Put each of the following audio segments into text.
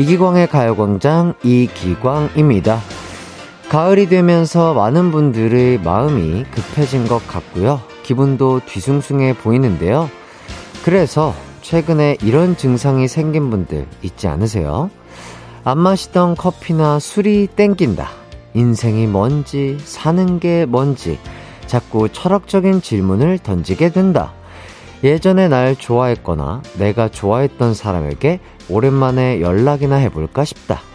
이기광의 가요광장 이기광입니다. 가을이 되면서 많은 분들의 마음이 급해진 것 같고요. 기분도 뒤숭숭해 보이는데요. 그래서 최근에 이런 증상이 생긴 분들 있지 않으세요? 안 마시던 커피나 술이 땡긴다. 인생이 뭔지, 사는 게 뭔지, 자꾸 철학적인 질문을 던지게 된다. 예전에 날 좋아했거나 내가 좋아했던 사람에게 오랜만에 연락이나 해볼까 싶다.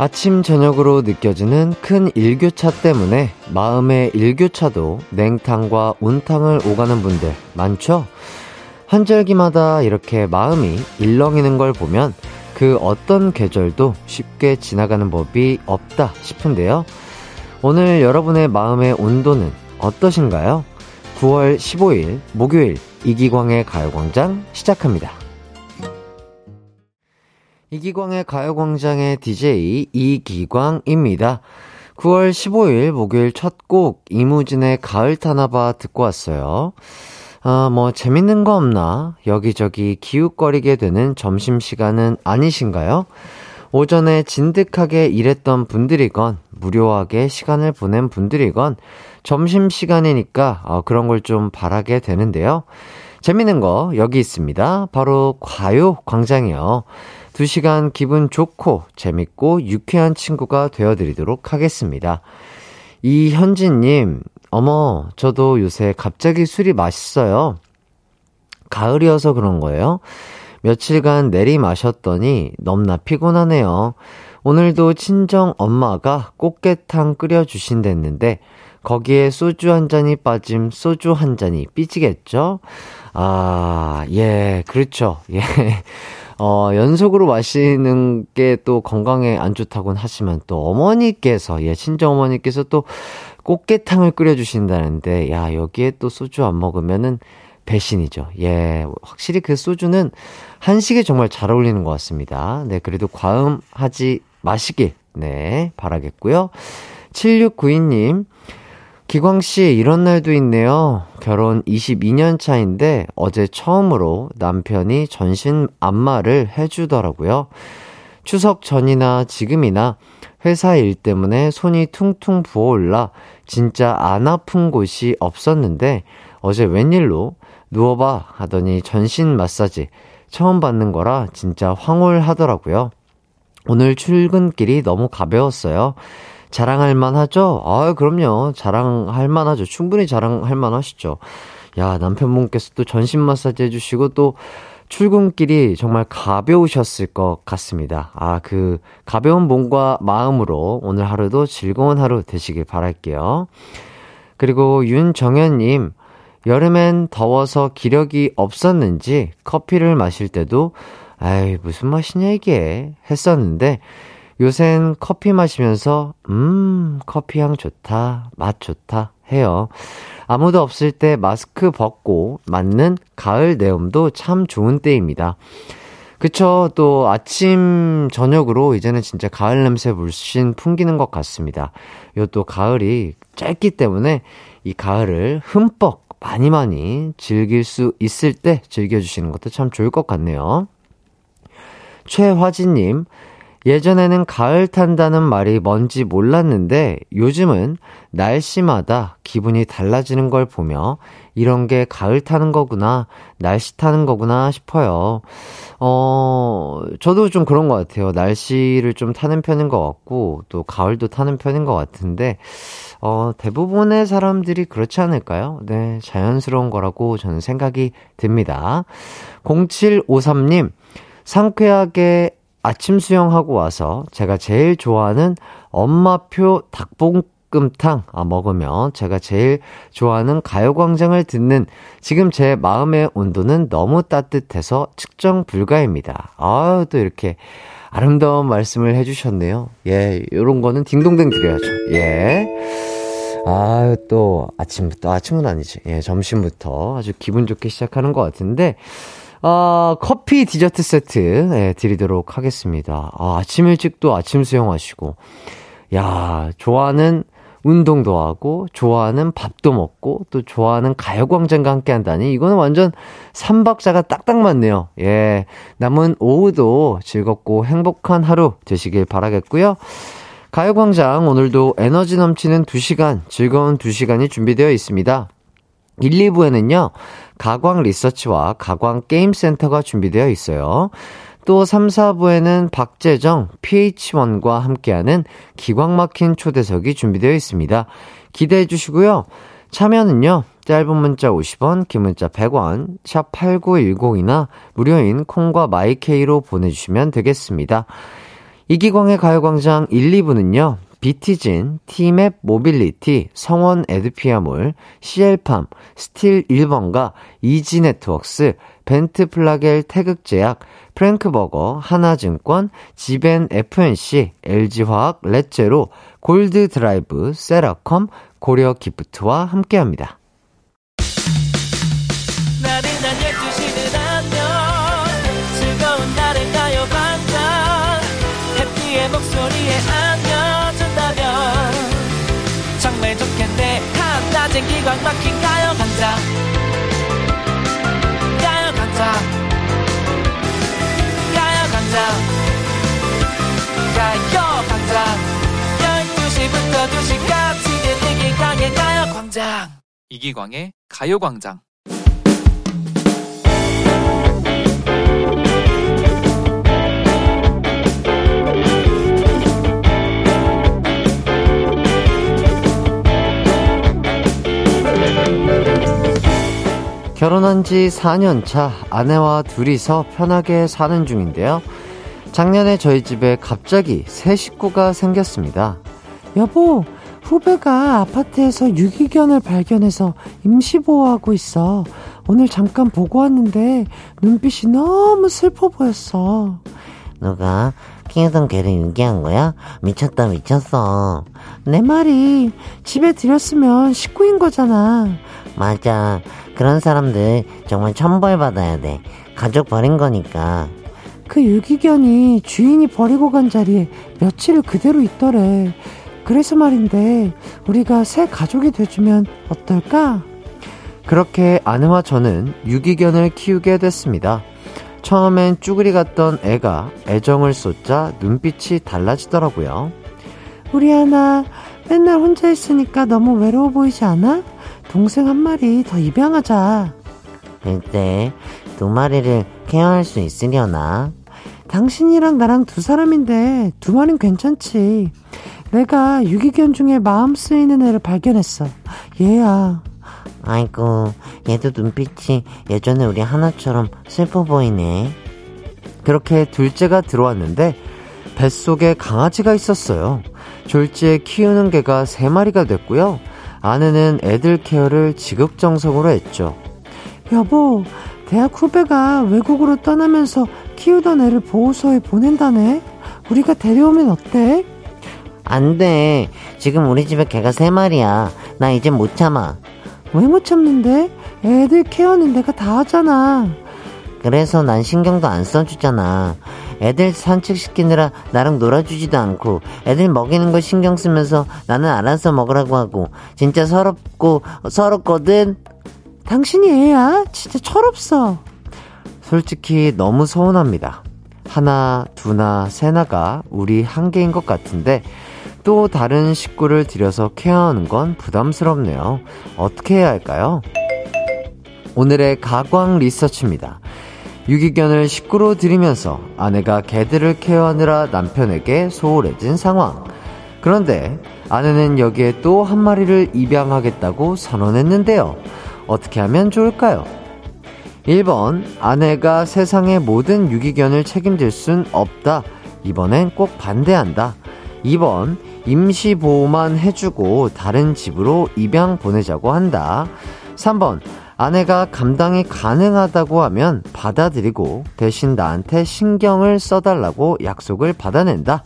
아침 저녁으로 느껴지는 큰 일교차 때문에 마음의 일교차도 냉탕과 온탕을 오가는 분들 많죠? 한 절기마다 이렇게 마음이 일렁이는 걸 보면 그 어떤 계절도 쉽게 지나가는 법이 없다 싶은데요. 오늘 여러분의 마음의 온도는 어떠신가요? 9월 15일 목요일 이기광의 가요광장 시작합니다. 이기광의 가요광장의 DJ 이기광입니다. 9월 15일 목요일 첫 곡 이무진의 가을 타나봐 듣고 왔어요. 아, 뭐 재밌는 거 없나? 여기저기 기웃거리게 되는 점심시간은 아니신가요? 오전에 진득하게 일했던 분들이건 무료하게 시간을 보낸 분들이건 점심시간이니까 어, 그런 걸 좀 바라게 되는데요. 재밌는 거 여기 있습니다. 바로 과요 광장이요. 2시간 기분 좋고 재밌고 유쾌한 친구가 되어드리도록 하겠습니다. 이현진님, 어머, 저도 요새 갑자기 술이 맛있어요. 가을이어서 그런 거예요? 며칠간 내리 마셨더니 넘나 피곤하네요. 오늘도 친정 엄마가 꽃게탕 끓여주신댔는데, 거기에 소주 한 잔이 빠짐 소주 한 잔이 삐지겠죠? 아, 예, 그렇죠. 예. 어, 연속으로 마시는 게 또 건강에 안 좋다곤 하지만 또 어머니께서, 예, 친정 어머니께서 또 꽃게탕을 끓여주신다는데, 야, 여기에 또 소주 안 먹으면은 배신이죠. 예, 확실히 그 소주는 한식에 정말 잘 어울리는 것 같습니다. 네, 그래도 과음하지 마시길, 네, 바라겠고요. 7692님, 기광씨, 이런 날도 있네요. 결혼 22년 차인데 어제 처음으로 남편이 전신 안마를 해주더라고요. 추석 전이나 지금이나 회사 일 때문에 손이 퉁퉁 부어올라 진짜 안 아픈 곳이 없었는데 어제 웬일로 누워봐 하더니 전신 마사지 처음 받는 거라 진짜 황홀하더라고요. 오늘 출근길이 너무 가벼웠어요. 자랑할 만하죠? 아, 그럼요. 자랑할 만하죠. 충분히 자랑할 만하시죠. 야, 남편분께서 또 전신 마사지 해주시고 또 출근길이 정말 가벼우셨을 것 같습니다. 아, 그 가벼운 몸과 마음으로 오늘 하루도 즐거운 하루 되시길 바랄게요. 그리고 윤정현님, 여름엔 더워서 기력이 없었는지 커피를 마실 때도, 아이, 무슨 맛이냐 이게 했었는데, 요샌 커피 마시면서, 음, 커피 향 좋다, 맛 좋다 해요. 아무도 없을 때 마스크 벗고 맞는 가을 내음도 참 좋은 때입니다. 그쵸. 또 아침, 저녁으로 이제는 진짜 가을 냄새 물씬 풍기는 것 같습니다. 요 또 가을이 짧기 때문에 이 가을을 흠뻑 많이 많이 즐길 수 있을 때 즐겨주시는 것도 참 좋을 것 같네요. 최화진님, 예전에는 가을 탄다는 말이 뭔지 몰랐는데 요즘은 날씨마다 기분이 달라지는 걸 보며 이런 게 가을 타는 거구나, 날씨 타는 거구나 싶어요. 어, 저도 좀 그런 것 같아요. 날씨를 좀 타는 편인 것 같고, 또 가을도 타는 편인 것 같은데, 어, 대부분의 사람들이 그렇지 않을까요? 네, 자연스러운 거라고 저는 생각이 듭니다. 0753님, 상쾌하게 아침 수영하고 와서 제가 제일 좋아하는 엄마표 닭볶음탕 아, 먹으며 제가 제일 좋아하는 가요광장을 듣는 지금 제 마음의 온도는 너무 따뜻해서 측정 불가입니다. 아유, 또 이렇게 아름다운 말씀을 해주셨네요. 예, 요런 거는 딩동댕 드려야죠. 예. 아유, 또 아침부터, 아침은 아니지. 예, 점심부터 아주 기분 좋게 시작하는 것 같은데, 어, 커피 디저트 세트, 예, 드리도록 하겠습니다. 아, 아침 일찍 또 아침 수영하시고. 야, 좋아하는 운동도 하고, 좋아하는 밥도 먹고, 또 좋아하는 가요광장과 함께 한다니, 이거는 완전 삼박자가 딱딱 맞네요. 예. 남은 오후도 즐겁고 행복한 하루 되시길 바라겠고요. 가요광장 오늘도 에너지 넘치는 2시간, 즐거운 2시간이 준비되어 있습니다. 1, 2부에는요, 가광 리서치와 가광 게임센터가 준비되어 있어요. 또 3, 4부에는 박재정, PH1과 함께하는 기광 막힌 초대석이 준비되어 있습니다. 기대해 주시고요. 참여는요, 짧은 문자 50원, 긴 문자 100원, 샵 8910이나 무료인 콩과 마이케이로 보내주시면 되겠습니다. 이기광의 가요광장 1, 2부는요, 비티진, 티맵 모빌리티, 성원애드피아몰, CL팜, 스틸 1번가, 이지네트웍스, 벤트 플라겔 태극제약, 프랭크버거, 하나증권, 지벤 FNC, LG화학, 렛제로, 골드드라이브, 세라컴, 고려 기프트와 함께합니다. 기광 막힌 가요광장. 가요광장. 가요광장. 가요광장. 12시부터 2시까지 이기광의 가요 광장. 이기광의 가요 광장 결혼한 지 4년 차 아내와 둘이서 편하게 사는 중인데요. 작년에 저희 집에 갑자기 새 식구가 생겼습니다. 여보, 후배가 아파트에서 유기견을 발견해서 임시보호하고 있어. 오늘 잠깐 보고 왔는데 눈빛이 너무 슬퍼 보였어. 누가 키우던 개를 유기한 거야? 미쳤다 미쳤어. 내 말이 집에 들였으면 식구인 거잖아. 맞아. 그런 사람들 정말 천벌받아야 돼. 가족 버린 거니까. 그 유기견이 주인이 버리고 간 자리에 며칠을 그대로 있더래. 그래서 말인데, 우리가 새 가족이 돼주면 어떨까? 그렇게 아내와 저는 유기견을 키우게 됐습니다. 처음엔 쭈그리 갔던 애가 애정을 쏟자 눈빛이 달라지더라고요. 우리 하나 맨날 혼자 있으니까 너무 외로워 보이지 않아? 동생 한 마리 더 입양하자. 글쎄, 두 마리를 케어할 수 있으려나? 당신이랑 나랑 두 사람인데 두 마리는 괜찮지. 내가 유기견 중에 마음 쓰이는 애를 발견했어. 얘야. 아이고, 얘도 눈빛이 예전에 우리 하나처럼 슬퍼 보이네. 그렇게 둘째가 들어왔는데 뱃속에 강아지가 있었어요. 졸지에 키우는 개가 세 마리가 됐고요. 아내는 애들 케어를 지극정성으로 했죠. 여보, 대학 후배가 외국으로 떠나면서 키우던 애를 보호소에 보낸다네? 우리가 데려오면 어때? 안 돼. 지금 우리 집에 개가 세 마리야. 나 이제 못 참아. 왜 못 참는데? 애들 케어는 내가 다 하잖아. 그래서 난 신경도 안 써주잖아. 애들 산책시키느라 나랑 놀아주지도 않고 애들 먹이는 거 신경 쓰면서 나는 알아서 먹으라고 하고 진짜 서럽고 서럽거든. 당신이 애야? 진짜 철없어. 솔직히 너무 서운합니다. 하나, 두나, 세나가 우리 한계인 것 같은데 또 다른 식구를 들여서 케어하는 건 부담스럽네요. 어떻게 해야 할까요? 오늘의 가광 리서치입니다. 유기견을 식구로 들이면서 아내가 개들을 케어하느라 남편에게 소홀해진 상황. 그런데 아내는 여기에 또 한 마리를 입양하겠다고 선언했는데요. 어떻게 하면 좋을까요? 1번, 아내가 세상의 모든 유기견을 책임질 순 없다. 이번엔 꼭 반대한다. 2번, 임시보호만 해주고 다른 집으로 입양 보내자고 한다. 3번, 아내가 감당이 가능하다고 하면 받아들이고 대신 나한테 신경을 써달라고 약속을 받아낸다.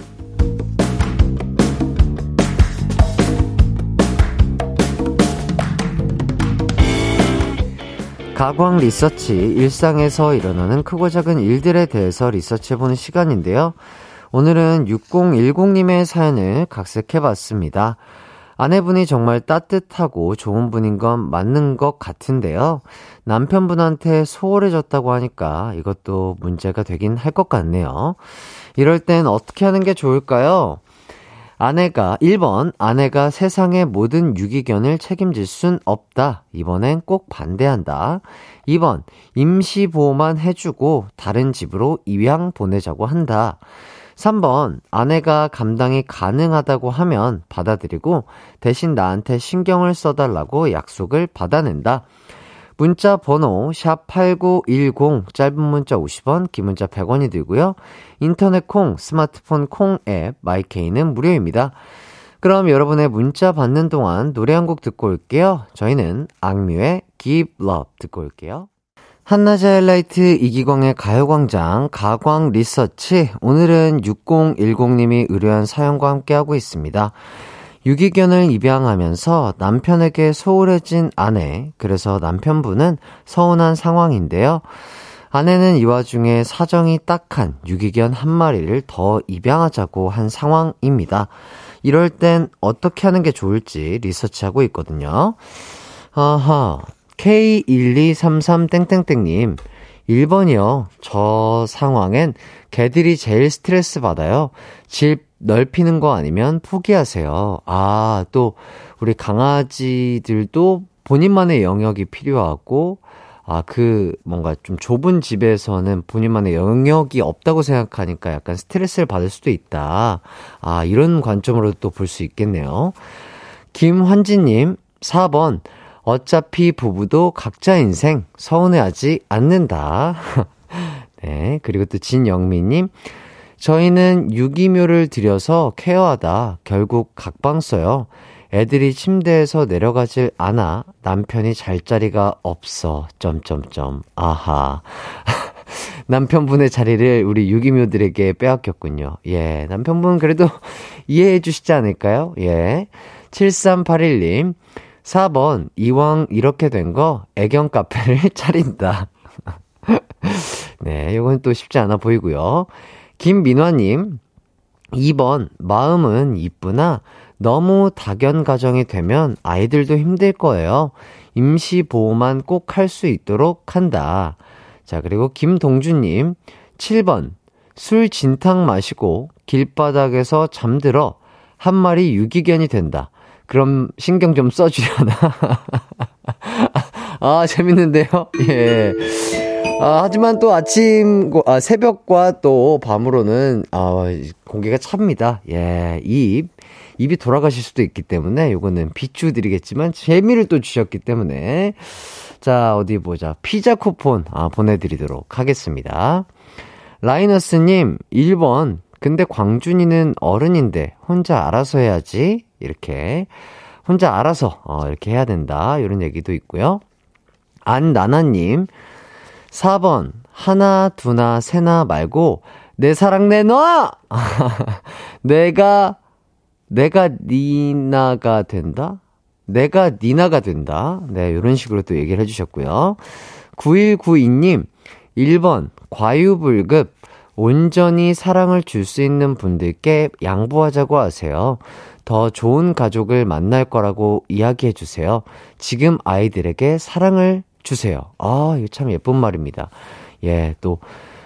가광 리서치, 일상에서 일어나는 크고 작은 일들에 대해서 리서치해보는 시간인데요. 오늘은 6010님의 사연을 각색해봤습니다. 아내분이 정말 따뜻하고 좋은 분인 건 맞는 것 같은데요. 남편분한테 소홀해졌다고 하니까 이것도 문제가 되긴 할 것 같네요. 이럴 땐 어떻게 하는 게 좋을까요? 아내가 1번 아내가 세상의 모든 유기견을 책임질 순 없다. 이번엔 꼭 반대한다. 2번 임시 보호만 해주고 다른 집으로 입양 보내자고 한다. 3번 아내가 감당이 가능하다고 하면 받아들이고 대신 나한테 신경을 써달라고 약속을 받아낸다. 문자 번호 샵8910 짧은 문자 50원 긴 문자 100원이 들고요. 인터넷 콩 스마트폰 콩 앱 마이케이는 무료입니다. 그럼 여러분의 문자 받는 동안 노래 한 곡 듣고 올게요. 저희는 악뮤의 Give Love 듣고 올게요. 한낮의 하이라이트 이기광의 가요광장 가광 리서치 오늘은 6010님이 의뢰한 사연과 함께하고 있습니다. 유기견을 입양하면서 남편에게 소홀해진 아내, 그래서 남편분은 서운한 상황인데요. 아내는 이 와중에 사정이 딱한 유기견 한 마리를 더 입양하자고 한 상황입니다. 이럴 땐 어떻게 하는 게 좋을지 리서치하고 있거든요. 아하, K1233땡땡땡님, 1번이요. 저 상황엔 개들이 제일 스트레스 받아요. 집 넓히는 거 아니면 포기하세요. 아, 또, 우리 강아지들도 본인만의 영역이 필요하고, 아, 그, 뭔가 좀 좁은 집에서는 본인만의 영역이 없다고 생각하니까 약간 스트레스를 받을 수도 있다. 아, 이런 관점으로 또 볼 수 있겠네요. 김환지님, 4번. 어차피 부부도 각자 인생 서운해하지 않는다. 네. 그리고 또 진영미님, 저희는 유기묘를 들여서 케어하다 결국 각방 써요. 애들이 침대에서 내려가질 않아 남편이 잘 자리가 없어. 점점점. 아하. 남편분의 자리를 우리 유기묘들에게 빼앗겼군요. 예. 남편분 그래도 이해해 주시지 않을까요? 예. 7381님. 4번. 이왕 이렇게 된 거 애견 카페를 차린다. 네. 이건 또 쉽지 않아 보이고요. 김민화님, 2번, 마음은 이쁘나 너무 다견 가정이 되면 아이들도 힘들 거예요. 임시 보호만 꼭 할 수 있도록 한다. 자, 그리고 김동주님, 7번, 술 진탕 마시고 길바닥에서 잠들어 한 마리 유기견이 된다. 그럼 신경 좀 써주려나? 아, 재밌는데요? 예. 아, 하지만 또 아침, 아, 새벽과 또 밤으로는, 아, 공기가 찹니다. 예, 입, 입이 돌아가실 수도 있기 때문에, 요거는 비추 드리겠지만, 재미를 또 주셨기 때문에, 자, 어디 보자. 피자 쿠폰, 아, 보내드리도록 하겠습니다. 라이너스님, 1번. 근데 광준이는 어른인데, 혼자 알아서 해야지. 이렇게. 혼자 알아서, 어, 이렇게 해야 된다. 이런 얘기도 있고요. 안나나님, 4번, 하나, 두나, 세나 말고, 내 사랑 내놔! 내가, 내가 니나가 된다? 내가 니나가 된다. 네, 이런 식으로 또 얘기를 해주셨고요. 9192님, 1번, 과유불급. 온전히 사랑을 줄 수 있는 분들께 양보하자고 하세요. 더 좋은 가족을 만날 거라고 이야기해 주세요. 지금 아이들에게 사랑을 주세요. 아, 이거 참 예쁜 말입니다. 예, 또,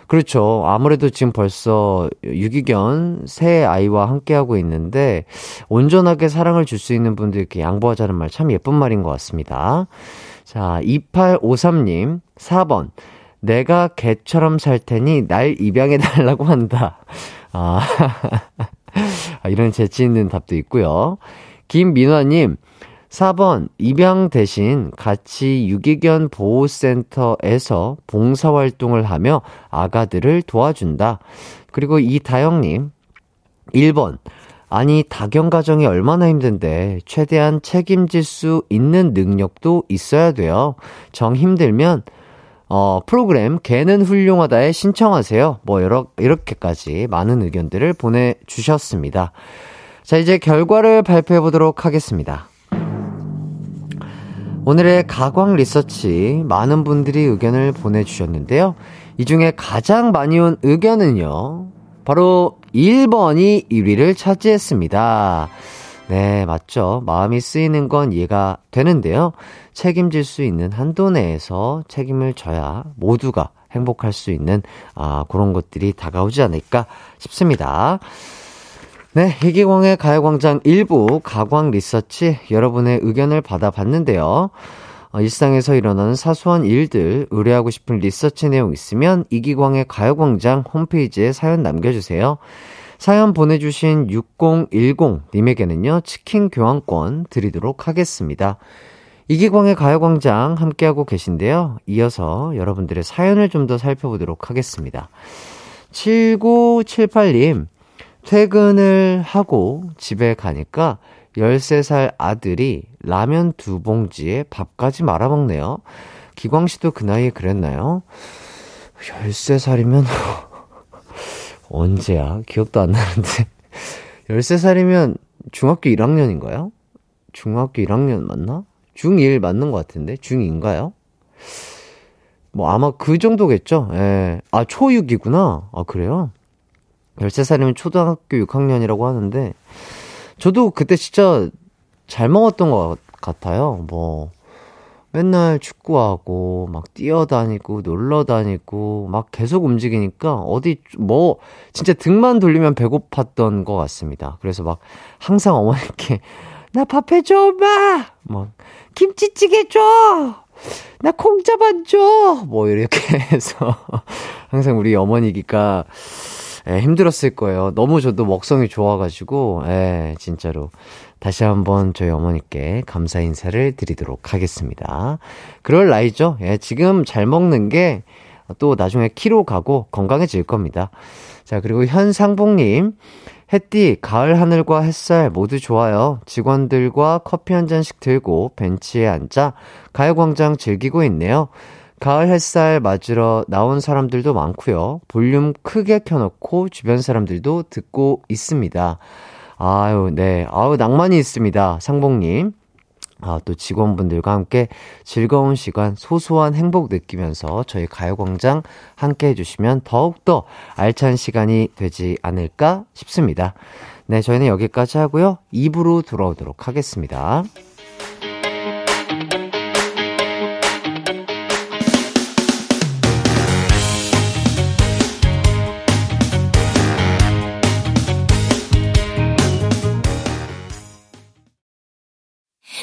그렇죠. 아무래도 지금 벌써 유기견 새 아이와 함께하고 있는데, 온전하게 사랑을 줄 수 있는 분들께 양보하자는 말 참 예쁜 말인 것 같습니다. 자, 2853님, 4번. 내가 개처럼 살 테니 날 입양해 달라고 한다. 아, 이런 재치 있는 답도 있고요. 김민화님, 4번, 입양 대신 같이 유기견 보호센터에서 봉사활동을 하며 아가들을 도와준다. 그리고 이다영님, 1번, 아니, 다견 가정이 얼마나 힘든데, 최대한 책임질 수 있는 능력도 있어야 돼요. 정 힘들면, 어, 프로그램 개는 훌륭하다에 신청하세요. 뭐, 여러, 이렇게까지 많은 의견들을 보내 주셨습니다. 자, 이제 결과를 발표해 보도록 하겠습니다. 오늘의 가광 리서치 많은 분들이 의견을 보내 주셨는데요. 이 중에 가장 많이 온 의견은요. 바로 1번이 1위를 차지했습니다. 네, 맞죠. 마음이 쓰이는 건 이해가 되는데요. 책임질 수 있는 한도 내에서 책임을 져야 모두가 행복할 수 있는, 아, 그런 것들이 다가오지 않을까 싶습니다. 네, 희기광의 가요광장 일부 가광 리서치 여러분의 의견을 받아봤는데요. 어, 일상에서 일어나는 사소한 일들 의뢰하고 싶은 리서치 내용 있으면 이기광의 가요광장 홈페이지에 사연 남겨주세요. 사연 보내주신 6010님에게는요, 치킨 교환권 드리도록 하겠습니다. 이기광의 가요광장 함께하고 계신데요. 이어서 여러분들의 사연을 좀 더 살펴보도록 하겠습니다. 7978님, 퇴근을 하고 집에 가니까 13살 아들이 라면 두 봉지에 밥까지 말아먹네요. 기광 씨도 그 나이에 그랬나요? 13살이면 언제야? 기억도 안 나는데. 13살이면 중학교 1학년인가요? 중학교 1학년 맞나? 중1 맞는 것 같은데? 중2인가요? 뭐 아마 그 정도겠죠? 예. 아, 초6이구나. 아, 그래요? 13살이면 초등학교 6학년이라고 하는데, 저도 그때 진짜 잘 먹었던 것 같아요. 뭐, 맨날 축구하고, 막 뛰어다니고, 놀러 다니고, 막 계속 움직이니까, 어디, 뭐, 진짜 등만 돌리면 배고팠던 것 같습니다. 그래서 막, 항상 어머니께, 나 밥 해줘, 엄마! 막, 김치찌개 줘! 나 콩자반 줘! 뭐, 이렇게 해서, 항상 우리 어머니기가, 예, 힘들었을 거예요. 너무 저도 먹성이 좋아가지고, 예, 진짜로. 다시 한번 저희 어머니께 감사 인사를 드리도록 하겠습니다. 그럴 나이죠? 예, 지금 잘 먹는 게 또 나중에 키로 가고 건강해질 겁니다. 자, 그리고 현상봉님. 햇띠, 가을 하늘과 햇살 모두 좋아요. 직원들과 커피 한 잔씩 들고 벤치에 앉아 가요광장 즐기고 있네요. 가을 햇살 맞으러 나온 사람들도 많고요. 볼륨 크게 켜놓고 주변 사람들도 듣고 있습니다. 아유, 네. 아유, 낭만이 있습니다. 상봉님. 아, 또 직원분들과 함께 즐거운 시간, 소소한 행복 느끼면서 저희 가요광장 함께 해주시면 더욱더 알찬 시간이 되지 않을까 싶습니다. 네, 저희는 여기까지 하고요. 2부로 돌아오도록 하겠습니다.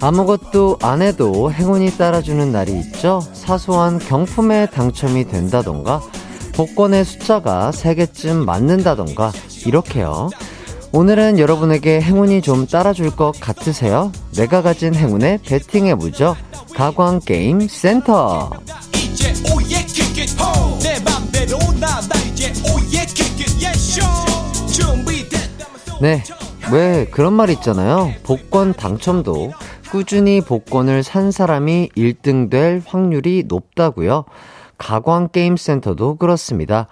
아무것도 안 해도 행운이 따라주는 날이 있죠. 사소한 경품에 당첨이 된다던가, 복권의 숫자가 3개쯤 맞는다던가, 이렇게요. 오늘은 여러분에게 행운이 좀 따라줄 것 같으세요? 내가 가진 행운에 베팅해보죠. 가광게임 센터. 네, 왜 그런 말 있잖아요. 복권 당첨도 꾸준히 복권을 산 사람이 1등 될 확률이 높다고요. 가광게임센터도 그렇습니다.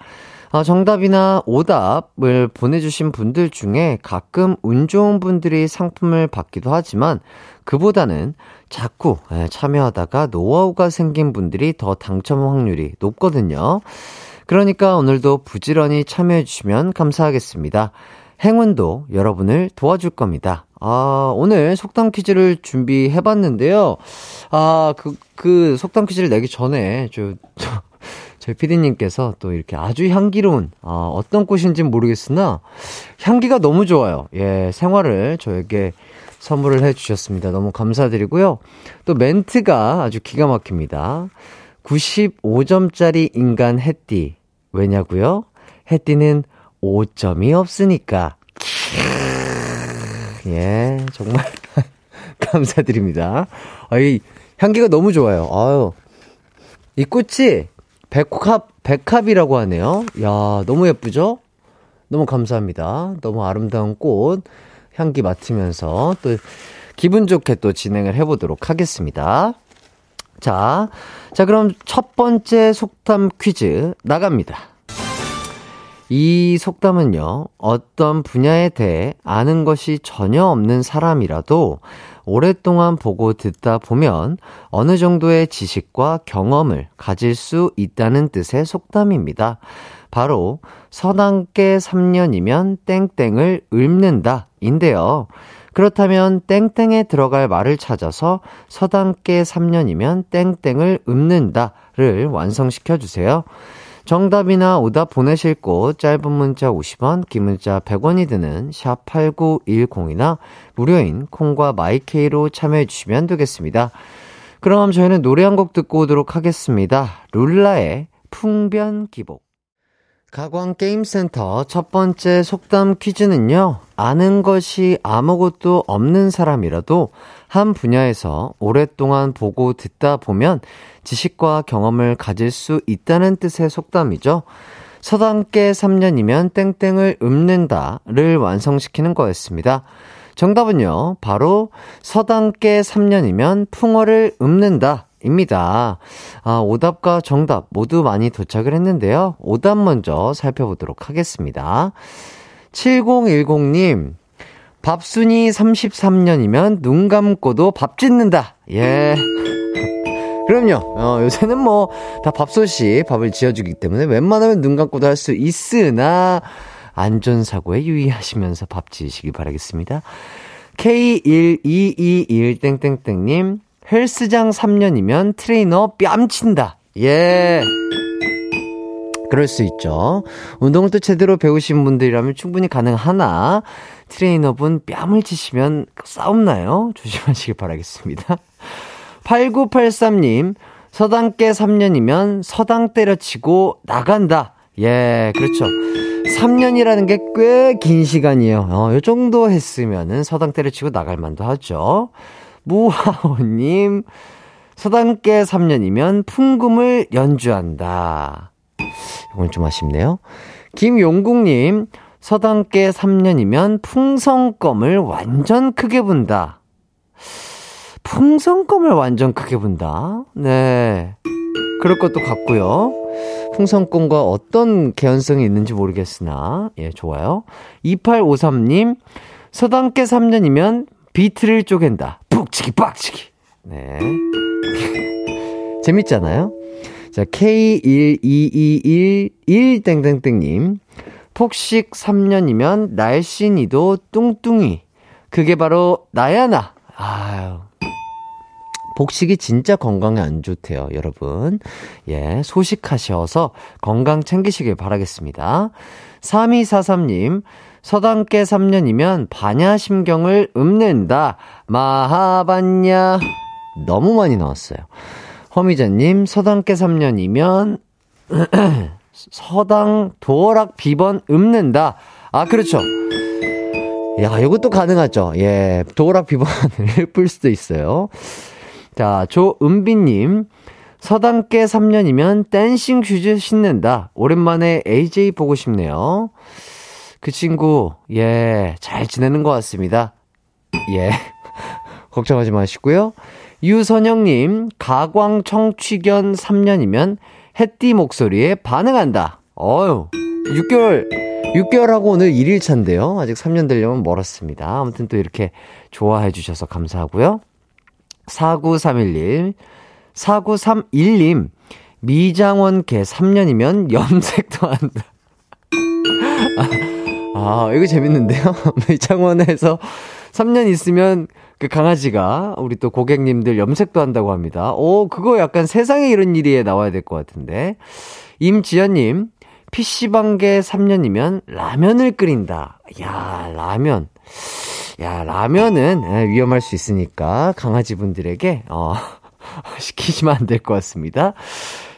어, 정답이나 오답을 보내주신 분들 중에 가끔 운 좋은 분들이 상품을 받기도 하지만 그보다는 자꾸 예, 참여하다가 노하우가 생긴 분들이 더 당첨 확률이 높거든요. 그러니까 오늘도 부지런히 참여해주시면 감사하겠습니다. 행운도 여러분을 도와줄 겁니다. 아, 오늘 속담 퀴즈를 준비해 봤는데요. 아, 그, 그 속담 퀴즈를 내기 전에, 저, 저 저희 피디님께서 또 이렇게 아주 향기로운, 어, 어떤 꽃인지는 모르겠으나, 향기가 너무 좋아요. 예, 생활을 저에게 선물을 해주셨습니다. 너무 감사드리고요. 또 멘트가 아주 기가 막힙니다. 95점짜리 인간 햇띠. 왜냐고요? 해띠는 5점이 없으니까. 예, 정말 감사드립니다. 아, 이 향기가 너무 좋아요. 아유. 이 꽃이 백합, 백합이라고 하네요. 야, 너무 예쁘죠? 너무 감사합니다. 너무 아름다운 꽃 향기 맡으면서 또 기분 좋게 또 진행을 해보도록 하겠습니다. 자, 자, 그럼 첫 번째 속담 퀴즈 나갑니다. 이 속담은요, 어떤 분야에 대해 아는 것이 전혀 없는 사람이라도 오랫동안 보고 듣다 보면 어느 정도의 지식과 경험을 가질 수 있다는 뜻의 속담입니다. 바로 서당개 3년이면 땡땡을 읊는다 인데요. 그렇다면 땡땡에 들어갈 말을 찾아서 서당개 3년이면 땡땡을 읊는다를 완성시켜 주세요. 정답이나 오답 보내실 곳 짧은 문자 50원, 긴 문자 100원이 드는 샵 8910이나 무료인 콩과 마이케이로 참여해 주시면 되겠습니다. 그럼 저희는 노래 한 곡 듣고 오도록 하겠습니다. 룰라의 풍변기곡. 가광게임센터 첫 번째 속담 퀴즈는요, 아는 것이 아무것도 없는 사람이라도 한 분야에서 오랫동안 보고 듣다 보면 지식과 경험을 가질 수 있다는 뜻의 속담이죠. 서당께 3년이면 땡땡을 읊는다를 완성시키는 거였습니다. 정답은요, 바로 서당께 3년이면 풍어를 읊는다. 입니다. 아, 오답과 정답 모두 많이 도착을 했는데요. 오답 먼저 살펴보도록 하겠습니다. 7010님, 밥순이 33년이면 눈 감고도 밥 짓는다. 예. 그럼요. 어, 요새는 뭐, 다 밥솥이 밥을 지어주기 때문에 웬만하면 눈 감고도 할 수 있으나, 안전사고에 유의하시면서 밥 지으시기 바라겠습니다. K1221땡땡땡님, 헬스장 3년이면 트레이너 뺨친다. 예. 그럴 수 있죠. 운동을 또 제대로 배우신 분들이라면 충분히 가능하나, 트레이너분 뺨을 치시면 싸움 나요? 조심하시길 바라겠습니다. 8983님, 서당개 3년이면 서당 때려치고 나간다. 예, 그렇죠. 3년이라는 게 꽤 긴 시간이에요. 어, 요 정도 했으면은 서당 때려치고 나갈 만도 하죠. 무하오님, 서당께 3년이면 풍금을 연주한다. 이건 좀 아쉽네요. 김용국님, 서당께 3년이면 풍성껌을 완전 크게 분다. 풍성껌을 완전 크게 분다. 네. 그럴 것도 같고요. 풍성껌과 어떤 개연성이 있는지 모르겠으나, 예, 좋아요. 2853님, 서당께 3년이면 비트를 쪼갠다. 푹치기 빡치기. 네. 재밌잖아요? 자, K12211땡땡땡님. 폭식 3년이면 날씬이도 뚱뚱이. 그게 바로 나야 나. 아유. 복식이 진짜 건강에 안 좋대요, 여러분. 예, 소식하셔서 건강 챙기시길 바라겠습니다. 3243님, 서당께 3년이면 반야심경을 읊는다. 마하반야. 너무 많이 나왔어요. 허미자님, 서당께 3년이면, 서당 도어락 비번 읊는다. 아, 그렇죠. 야, 이것도 가능하죠. 예, 도어락 비번을 읊을 수도 있어요. 자, 조은비님. 서당개 3년이면 Dancing Shoes 신는다. 오랜만에 AJ 보고 싶네요. 그 친구, 예, 잘 지내는 것 같습니다. 예. 걱정하지 마시고요. 유선영님, 가광 청취견 3년이면 햇디 목소리에 반응한다. 어유 6개월, 6개월하고 오늘 1일차인데요. 아직 3년 되려면 멀었습니다. 아무튼 또 이렇게 좋아해 주셔서 감사하고요. 4931님, 4931님, 미장원 개 3년이면 염색도 한다. 아, 이거 재밌는데요? 미장원에서 3년 있으면 그 강아지가 우리 또 고객님들 염색도 한다고 합니다. 오, 그거 약간 세상에 이런 일이 나와야 될 것 같은데. 임지연님, PC방계 3년이면 라면을 끓인다. 야, 라면. 야, 라면은 예, 위험할 수 있으니까 강아지분들에게, 어, 시키시면 안 될 것 같습니다.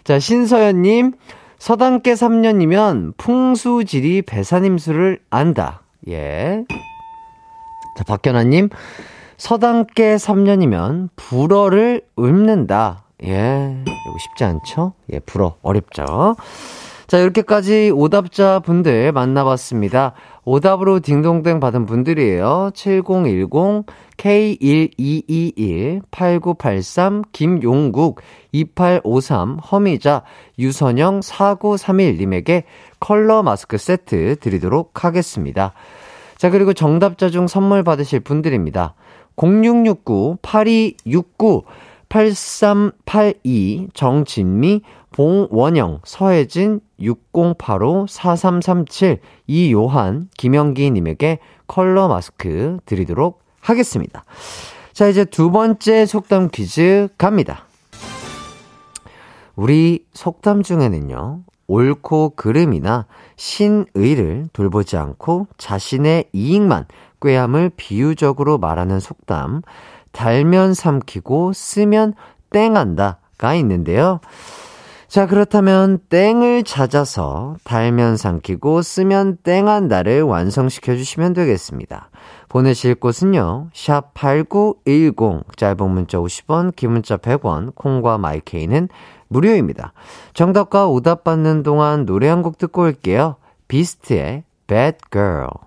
자, 신서연님, 서당계 3년이면 풍수지리 배산임수를 안다. 예. 자, 박현아님. 서당계 3년이면 불어를 읊는다. 예. 이거 쉽지 않죠? 예, 불어. 어렵죠? 자, 이렇게까지 오답자 분들 만나봤습니다. 오답으로 딩동댕 받은 분들이에요. 7010, K1221, 8983, 김용국, 2853, 허미자, 유선영, 4931님에게 컬러 마스크 세트 드리도록 하겠습니다. 자, 그리고 정답자 중 선물 받으실 분들입니다. 0669, 8269, 8382, 정진미, 봉원영, 서혜진, 6085, 4337, 이요한, 김영기님에게 컬러 마스크 드리도록 하겠습니다. 자, 이제 두 번째 속담 퀴즈 갑니다. 우리 속담 중에는요, 옳고 그름이나 신의를 돌보지 않고 자신의 이익만 꾀함을 비유적으로 말하는 속담, 달면 삼키고 쓰면 땡한다가 있는데요. 자, 그렇다면 땡을 찾아서 달면 삼키고 쓰면 땡한다를 완성시켜 주시면 되겠습니다. 보내실 곳은요. 샵 8910 짧은 문자 50원, 긴 문자 100원, 콩과 마이케이는 무료입니다. 정답과 오답 받는 동안 노래 한 곡 듣고 올게요. 비스트의 Bad Girl.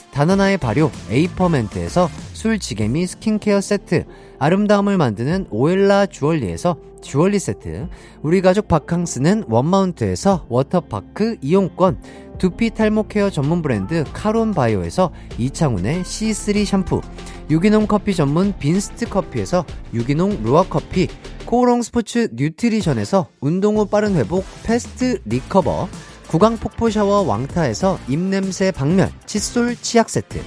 다나나의 발효 에이퍼멘트에서 술지개미 스킨케어 세트, 아름다움을 만드는 오엘라 주얼리에서 주얼리 세트, 우리 가족 바캉스는 원마운트에서 워터파크 이용권, 두피 탈모 케어 전문 브랜드 카론 바이오에서 이창훈의 C3 샴푸, 유기농 커피 전문 빈스트 커피에서 유기농 루아 커피, 코오롱 스포츠 뉴트리션에서 운동 후 빠른 회복 패스트 리커버, 구강 폭포 샤워 왕타에서 입냄새 박멸 칫솔 치약 세트,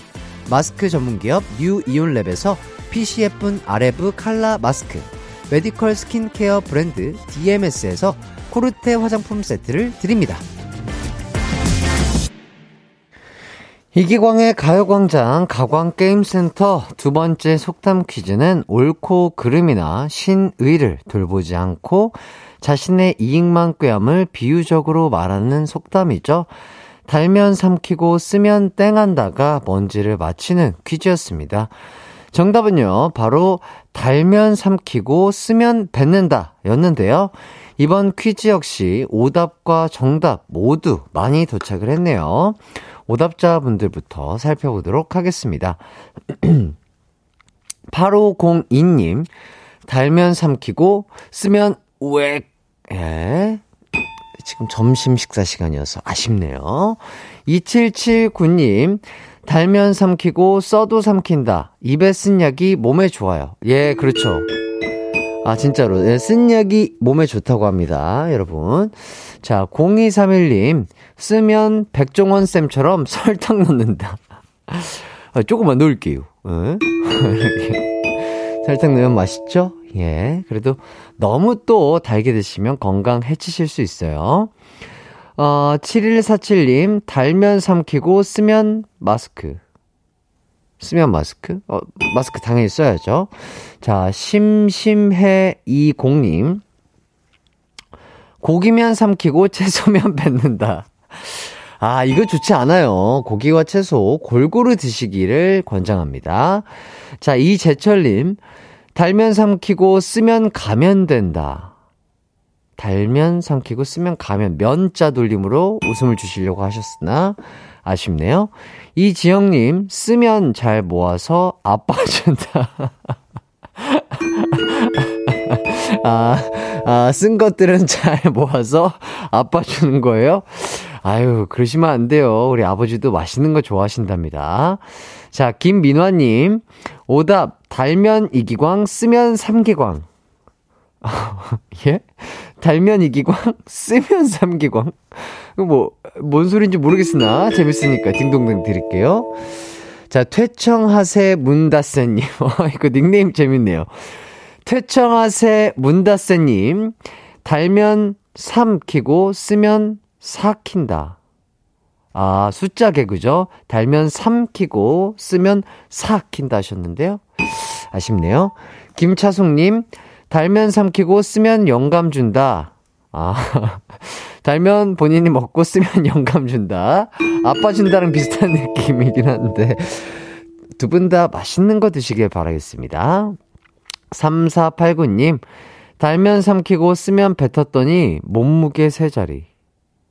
마스크 전문 기업 뉴 이온랩에서 예쁜 아레브 칼라 마스크, 메디컬 스킨케어 브랜드 DMS에서 코르테 화장품 세트를 드립니다. 이기광의 가요광장 가광게임센터 두 번째 속담 퀴즈는 옳고 그름이나 신의를 돌보지 않고 자신의 이익만 꾀함을 비유적으로 말하는 속담이죠. 달면 삼키고 쓰면 땡한다가 뭔지를 맞히는 퀴즈였습니다. 정답은요, 바로 달면 삼키고 쓰면 뱉는다 였는데요. 이번 퀴즈 역시 오답과 정답 모두 많이 도착을 했네요. 오답자분들부터 살펴보도록 하겠습니다. 8502님, 달면 삼키고 쓰면 우액, 예. 지금 점심 식사 시간이어서 아쉽네요. 2779님, 달면 삼키고 써도 삼킨다. 입에 쓴 약이 몸에 좋아요. 예, 그렇죠. 아, 진짜로. 예, 쓴 약이 몸에 좋다고 합니다, 여러분. 자, 0231님, 쓰면 백종원쌤처럼 설탕 넣는다. 아, 조금만 넣을게요. 예? 설탕 넣으면 맛있죠? 예. 그래도 너무 또 달게 드시면 건강 해치실 수 있어요. 어, 7147님, 달면 삼키고 쓰면 마스크. 쓰면 마스크? 어, 마스크 당연히 써야죠. 자, 심심해 이공님. 고기면 삼키고 채소면 뱉는다. 아, 이거 좋지 않아요. 고기와 채소 골고루 드시기를 권장합니다. 자, 이재철님. 달면 삼키고 쓰면 가면 된다. 달면 삼키고 쓰면 가면 면자 돌림으로 웃음을 주시려고 하셨으나 아쉽네요. 이지영님, 쓰면 잘 모아서 아빠 준다. 아, 아, 쓴 것들은 잘 모아서 아빠 주는 거예요? 아유, 그러시면 안 돼요. 우리 아버지도 맛있는 거 좋아하신답니다. 자, 김민화님, 오답, 달면 이기광, 쓰면 삼기광. 예? 달면 이기광, 쓰면 삼기광. 뭐, 뭔 소리인지 모르겠으나, 재밌으니까 딩동댕 드릴게요. 자, 퇴청하세 문다세님. 어, 이거 닉네임 재밌네요. 퇴청하세 문다세님. 달면 삼키고 쓰면 사킨다. 아, 숫자 개그죠? 달면 삼키고 쓰면 사킨다 하셨는데요. 아쉽네요. 김차숙님, 달면 삼키고 쓰면 영감 준다. 아, 달면 본인이 먹고 쓰면 영감 준다. 아빠 준다랑 비슷한 느낌이긴 한데, 두 분 다 맛있는 거 드시길 바라겠습니다. 3489님, 달면 삼키고 쓰면 뱉었더니 몸무게 세 자리.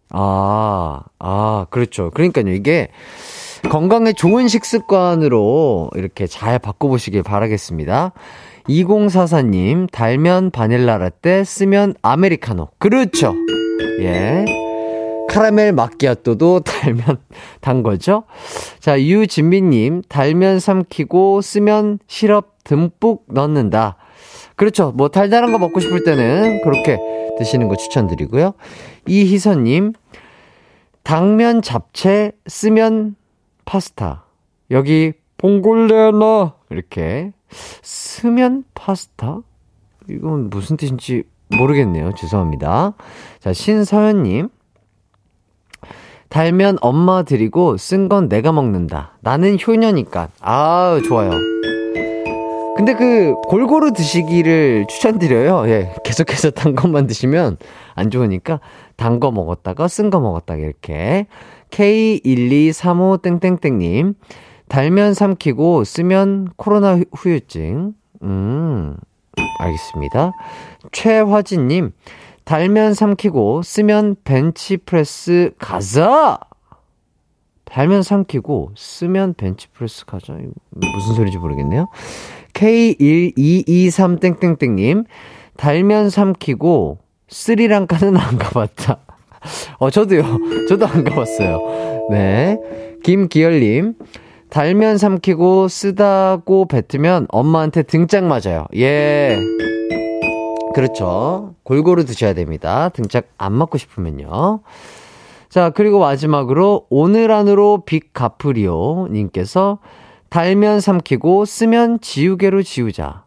아, 아, 그렇죠. 그러니까요. 이게 건강에 좋은 식습관으로 이렇게 잘 바꿔보시길 바라겠습니다. 2044님, 달면 바닐라 라떼, 쓰면 아메리카노. 그렇죠. 예. 카라멜 마끼아또도 달면 단 거죠. 자, 유진미님, 달면 삼키고 쓰면 시럽 듬뿍 넣는다. 그렇죠. 뭐 달달한 거 먹고 싶을 때는 그렇게 드시는 거 추천드리고요. 이희선님, 당면 잡채 쓰면 파스타. 여기 봉골레나 이렇게 쓰면 파스타? 이건 무슨 뜻인지 모르겠네요. 죄송합니다. 자, 신서연님. 달면 엄마 드리고 쓴 건 내가 먹는다. 나는 효녀니까. 아, 좋아요. 근데 그 골고루 드시기를 추천드려요. 예. 계속해서 단 것만 드시면 안 좋으니까 단 거 먹었다가 쓴 거 먹었다가 이렇게 K1235땡땡땡 님 달면 삼키고 쓰면 코로나 후유증. 음. 알겠습니다. 최화진님 달면 삼키고 쓰면 벤치프레스 가자! 달면 삼키고 쓰면 벤치프레스 가자. 무슨 소리인지 모르겠네요. K1223땡땡땡님, 달면 삼키고 스리랑카는 안 가봤다. 어, 저도요. 저도 안 가봤어요. 네. 김기열님, 달면 삼키고 쓰다고 뱉으면 엄마한테 등짝 맞아요. 예. 그렇죠. 골고루 드셔야 됩니다. 등짝 안 맞고 싶으면요. 자, 그리고 마지막으로 오늘 안으로 빅 가프리오 님께서 달면 삼키고 쓰면 지우개로 지우자.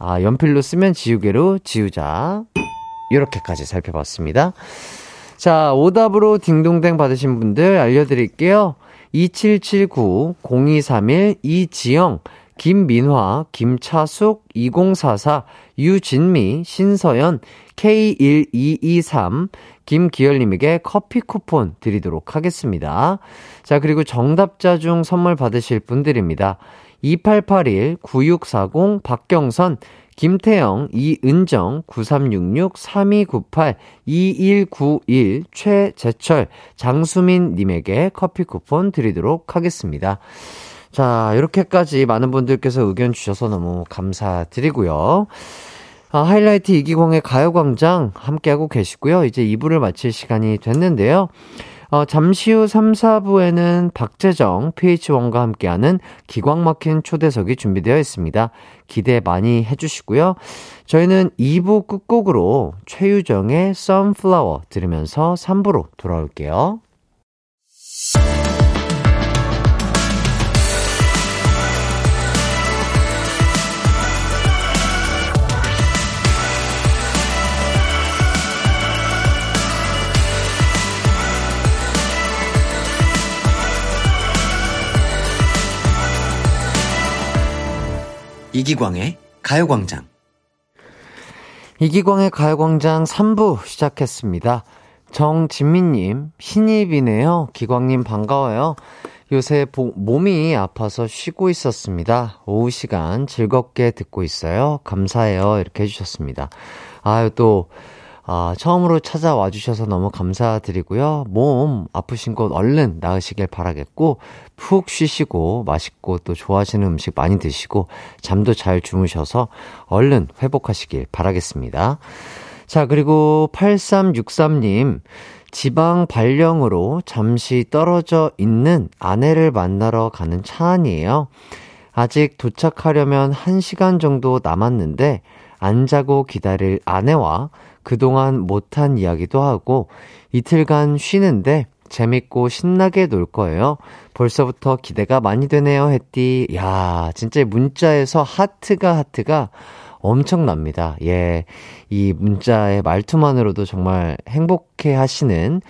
아, 연필로 쓰면 지우개로 지우자. 이렇게까지 살펴봤습니다. 자, 오답으로 딩동댕 받으신 분들 알려드릴게요. 2779-0231 이지영 김민화, 김차숙, 2044, 유진미, 신서연, K1223, 김기열님에게 커피 쿠폰 드리도록 하겠습니다. 자, 그리고 정답자 중 선물 받으실 분들입니다. 2881, 9640, 박경선, 김태영, 이은정, 9366, 3298, 2191, 최재철, 장수민님에게 커피 쿠폰 드리도록 하겠습니다. 자, 이렇게까지 많은 분들께서 의견 주셔서 너무 감사드리고요. 아, 하이라이트 이기광의 가요광장 함께하고 계시고요. 이제 2부를 마칠 시간이 됐는데요. 어, 잠시 후 3, 4부에는 박재정, PH1과 함께하는 기광 막힌 초대석이 준비되어 있습니다. 기대 많이 해주시고요. 저희는 2부 끝곡으로 최유정의 Sunflower 들으면서 3부로 돌아올게요. 이기광의 가요광장. 이기광의 가요광장 3부 시작했습니다. 정진미님, 신입이네요. 기광님 반가워요. 요새 보, 몸이 아파서 쉬고 있었습니다. 오후 시간 즐겁게 듣고 있어요. 감사해요. 이렇게 해주셨습니다. 아유, 또, 아, 처음으로 찾아와 주셔서 너무 감사드리고요. 몸 아프신 곳 얼른 나으시길 바라겠고, 푹 쉬시고, 맛있고 또 좋아하시는 음식 많이 드시고, 잠도 잘 주무셔서 얼른 회복하시길 바라겠습니다. 자, 그리고 8363님, 지방 발령으로 잠시 떨어져 있는 아내를 만나러 가는 차 안이에요. 아직 도착하려면 1시간 정도 남았는데, 안 자고 기다릴 아내와 그동안 못한 이야기도 하고 이틀간 쉬는데 재밌고 신나게 놀 거예요. 벌써부터 기대가 많이 되네요, 했디. 야, 진짜 문자에서 하트가 하트가 엄청납니다. 예. 이 문자의 말투만으로도 정말 행복해 하시는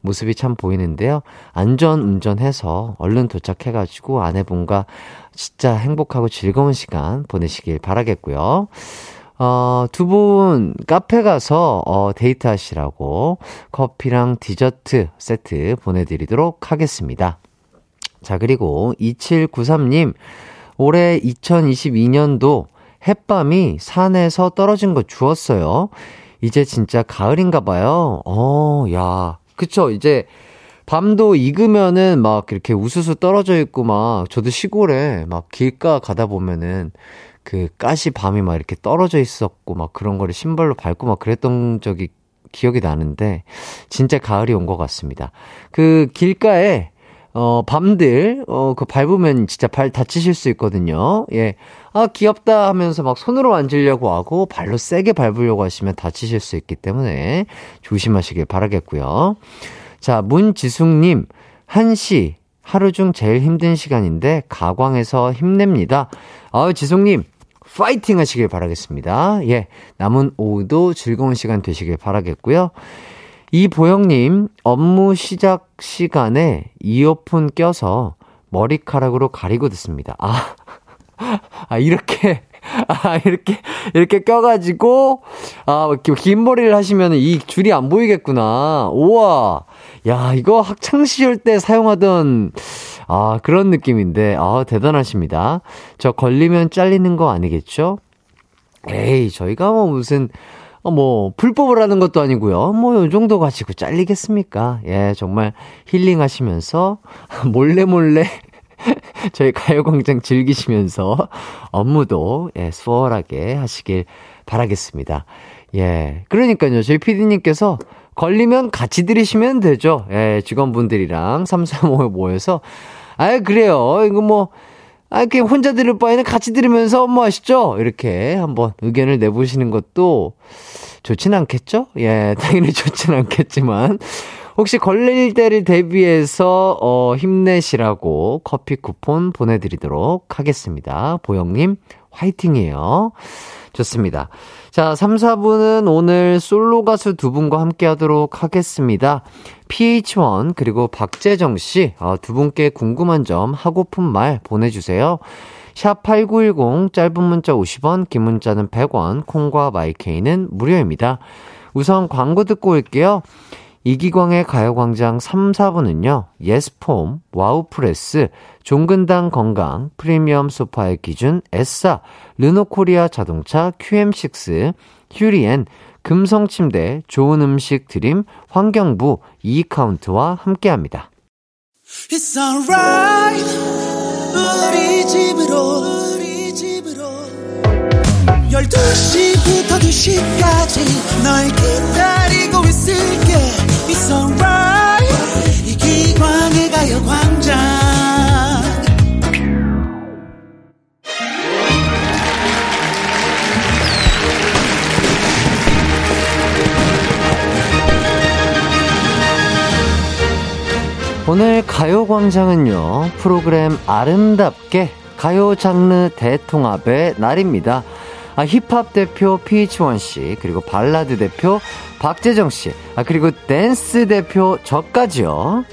모습이 참 보이는데요. 안전 운전해서 얼른 도착해가지고 아내분과 진짜 행복하고 즐거운 시간 보내시길 바라겠고요. 어, 두 분 카페 가서 어, 데이트 하시라고 커피랑 디저트 세트 보내드리도록 하겠습니다. 자, 그리고 2793님, 올해 2022년도 햇밤이 산에서 떨어진 거 주웠어요. 이제 진짜 가을인가 봐요. 어, 야. 그쵸. 이제 밤도 익으면은 막 이렇게 우수수 떨어져 있고 막 저도 시골에 막 길가 가다 보면은 그 가시 밤이 막 이렇게 떨어져 있었고 막 그런 거를 신발로 밟고 막 그랬던 적이 기억이 나는데 진짜 가을이 온 것 같습니다. 그 길가에 어 밤들 어그 밟으면 진짜 발 다치실 수 있거든요. 예. 아 귀엽다 하면서 막 손으로 만지려고 하고 발로 세게 밟으려고 하시면 다치실 수 있기 때문에 조심하시길 바라겠고요. 자, 문지숙 님, 1시, 하루 중 제일 힘든 시간인데, 가광에서 힘냅니다. 아우, 지숙님, 파이팅 하시길 바라겠습니다. 예, 남은 오후도 즐거운 시간 되시길 바라겠고요. 이보영님, 업무 시작 시간에 이어폰 껴서 머리카락으로 가리고 듣습니다. 아, 아, 이렇게, 아, 이렇게, 이렇게 껴가지고, 아, 긴 머리를 하시면 이 줄이 안 보이겠구나. 우와. 야, 이거 학창시절 때 사용하던, 아, 그런 느낌인데, 아, 대단하십니다. 저 걸리면 잘리는 거 아니겠죠? 에이, 저희가 뭐 무슨, 어, 뭐, 불법을 하는 것도 아니고요. 뭐, 요 정도 가지고 잘리겠습니까? 예, 정말 힐링 하시면서, 몰래 몰래, 저희 가요광장 즐기시면서 업무도, 예, 수월하게 하시길 바라겠습니다. 예, 그러니까요. 저희 피디님께서 걸리면 같이 들으시면 되죠. 예, 직원분들이랑 335에 모여서. 아 그래요. 이거 뭐, 아, 그냥 혼자 들을 바에는 같이 들으면서 뭐 하시죠? 이렇게 한번 의견을 내보시는 것도 좋진 않겠죠? 예, 당연히 좋진 않겠지만. 혹시 걸릴 때를 대비해서, 어, 힘내시라고 커피 쿠폰 보내드리도록 하겠습니다. 보영님, 화이팅이에요. 좋습니다. 자, 3, 4분은 오늘 솔로 가수 두 분과 함께 하도록 하겠습니다. PH1 그리고 박재정 씨, 어, 두 분께 궁금한 점, 하고픈 말 보내주세요. 샵8910 짧은 문자 50원, 긴 문자는 100원, 콩과 마이케이는 무료입니다. 우선 광고 듣고 올게요. 이기광의 가요광장 3, 4부는요, 예스폼, 와우프레스, 종근당 건강, 프리미엄 소파의 기준, 에싸, 르노코리아 자동차, QM6, 휴리엔, 금성침대, 좋은 음식 드림, 환경부, 이카운트와 함께합니다. It's alright, 우리 집으로. 12시부터 2시까지 널 기다리고 있을게. It's alright. 이 기광의 가요광장. 오늘 가요광장은요 프로그램 아름답게 가요 장르 대통합의 날입니다 아, 힙합 대표 PH1 씨, 그리고 발라드 대표 박재정 씨, 아, 그리고 댄스 대표 저까지요.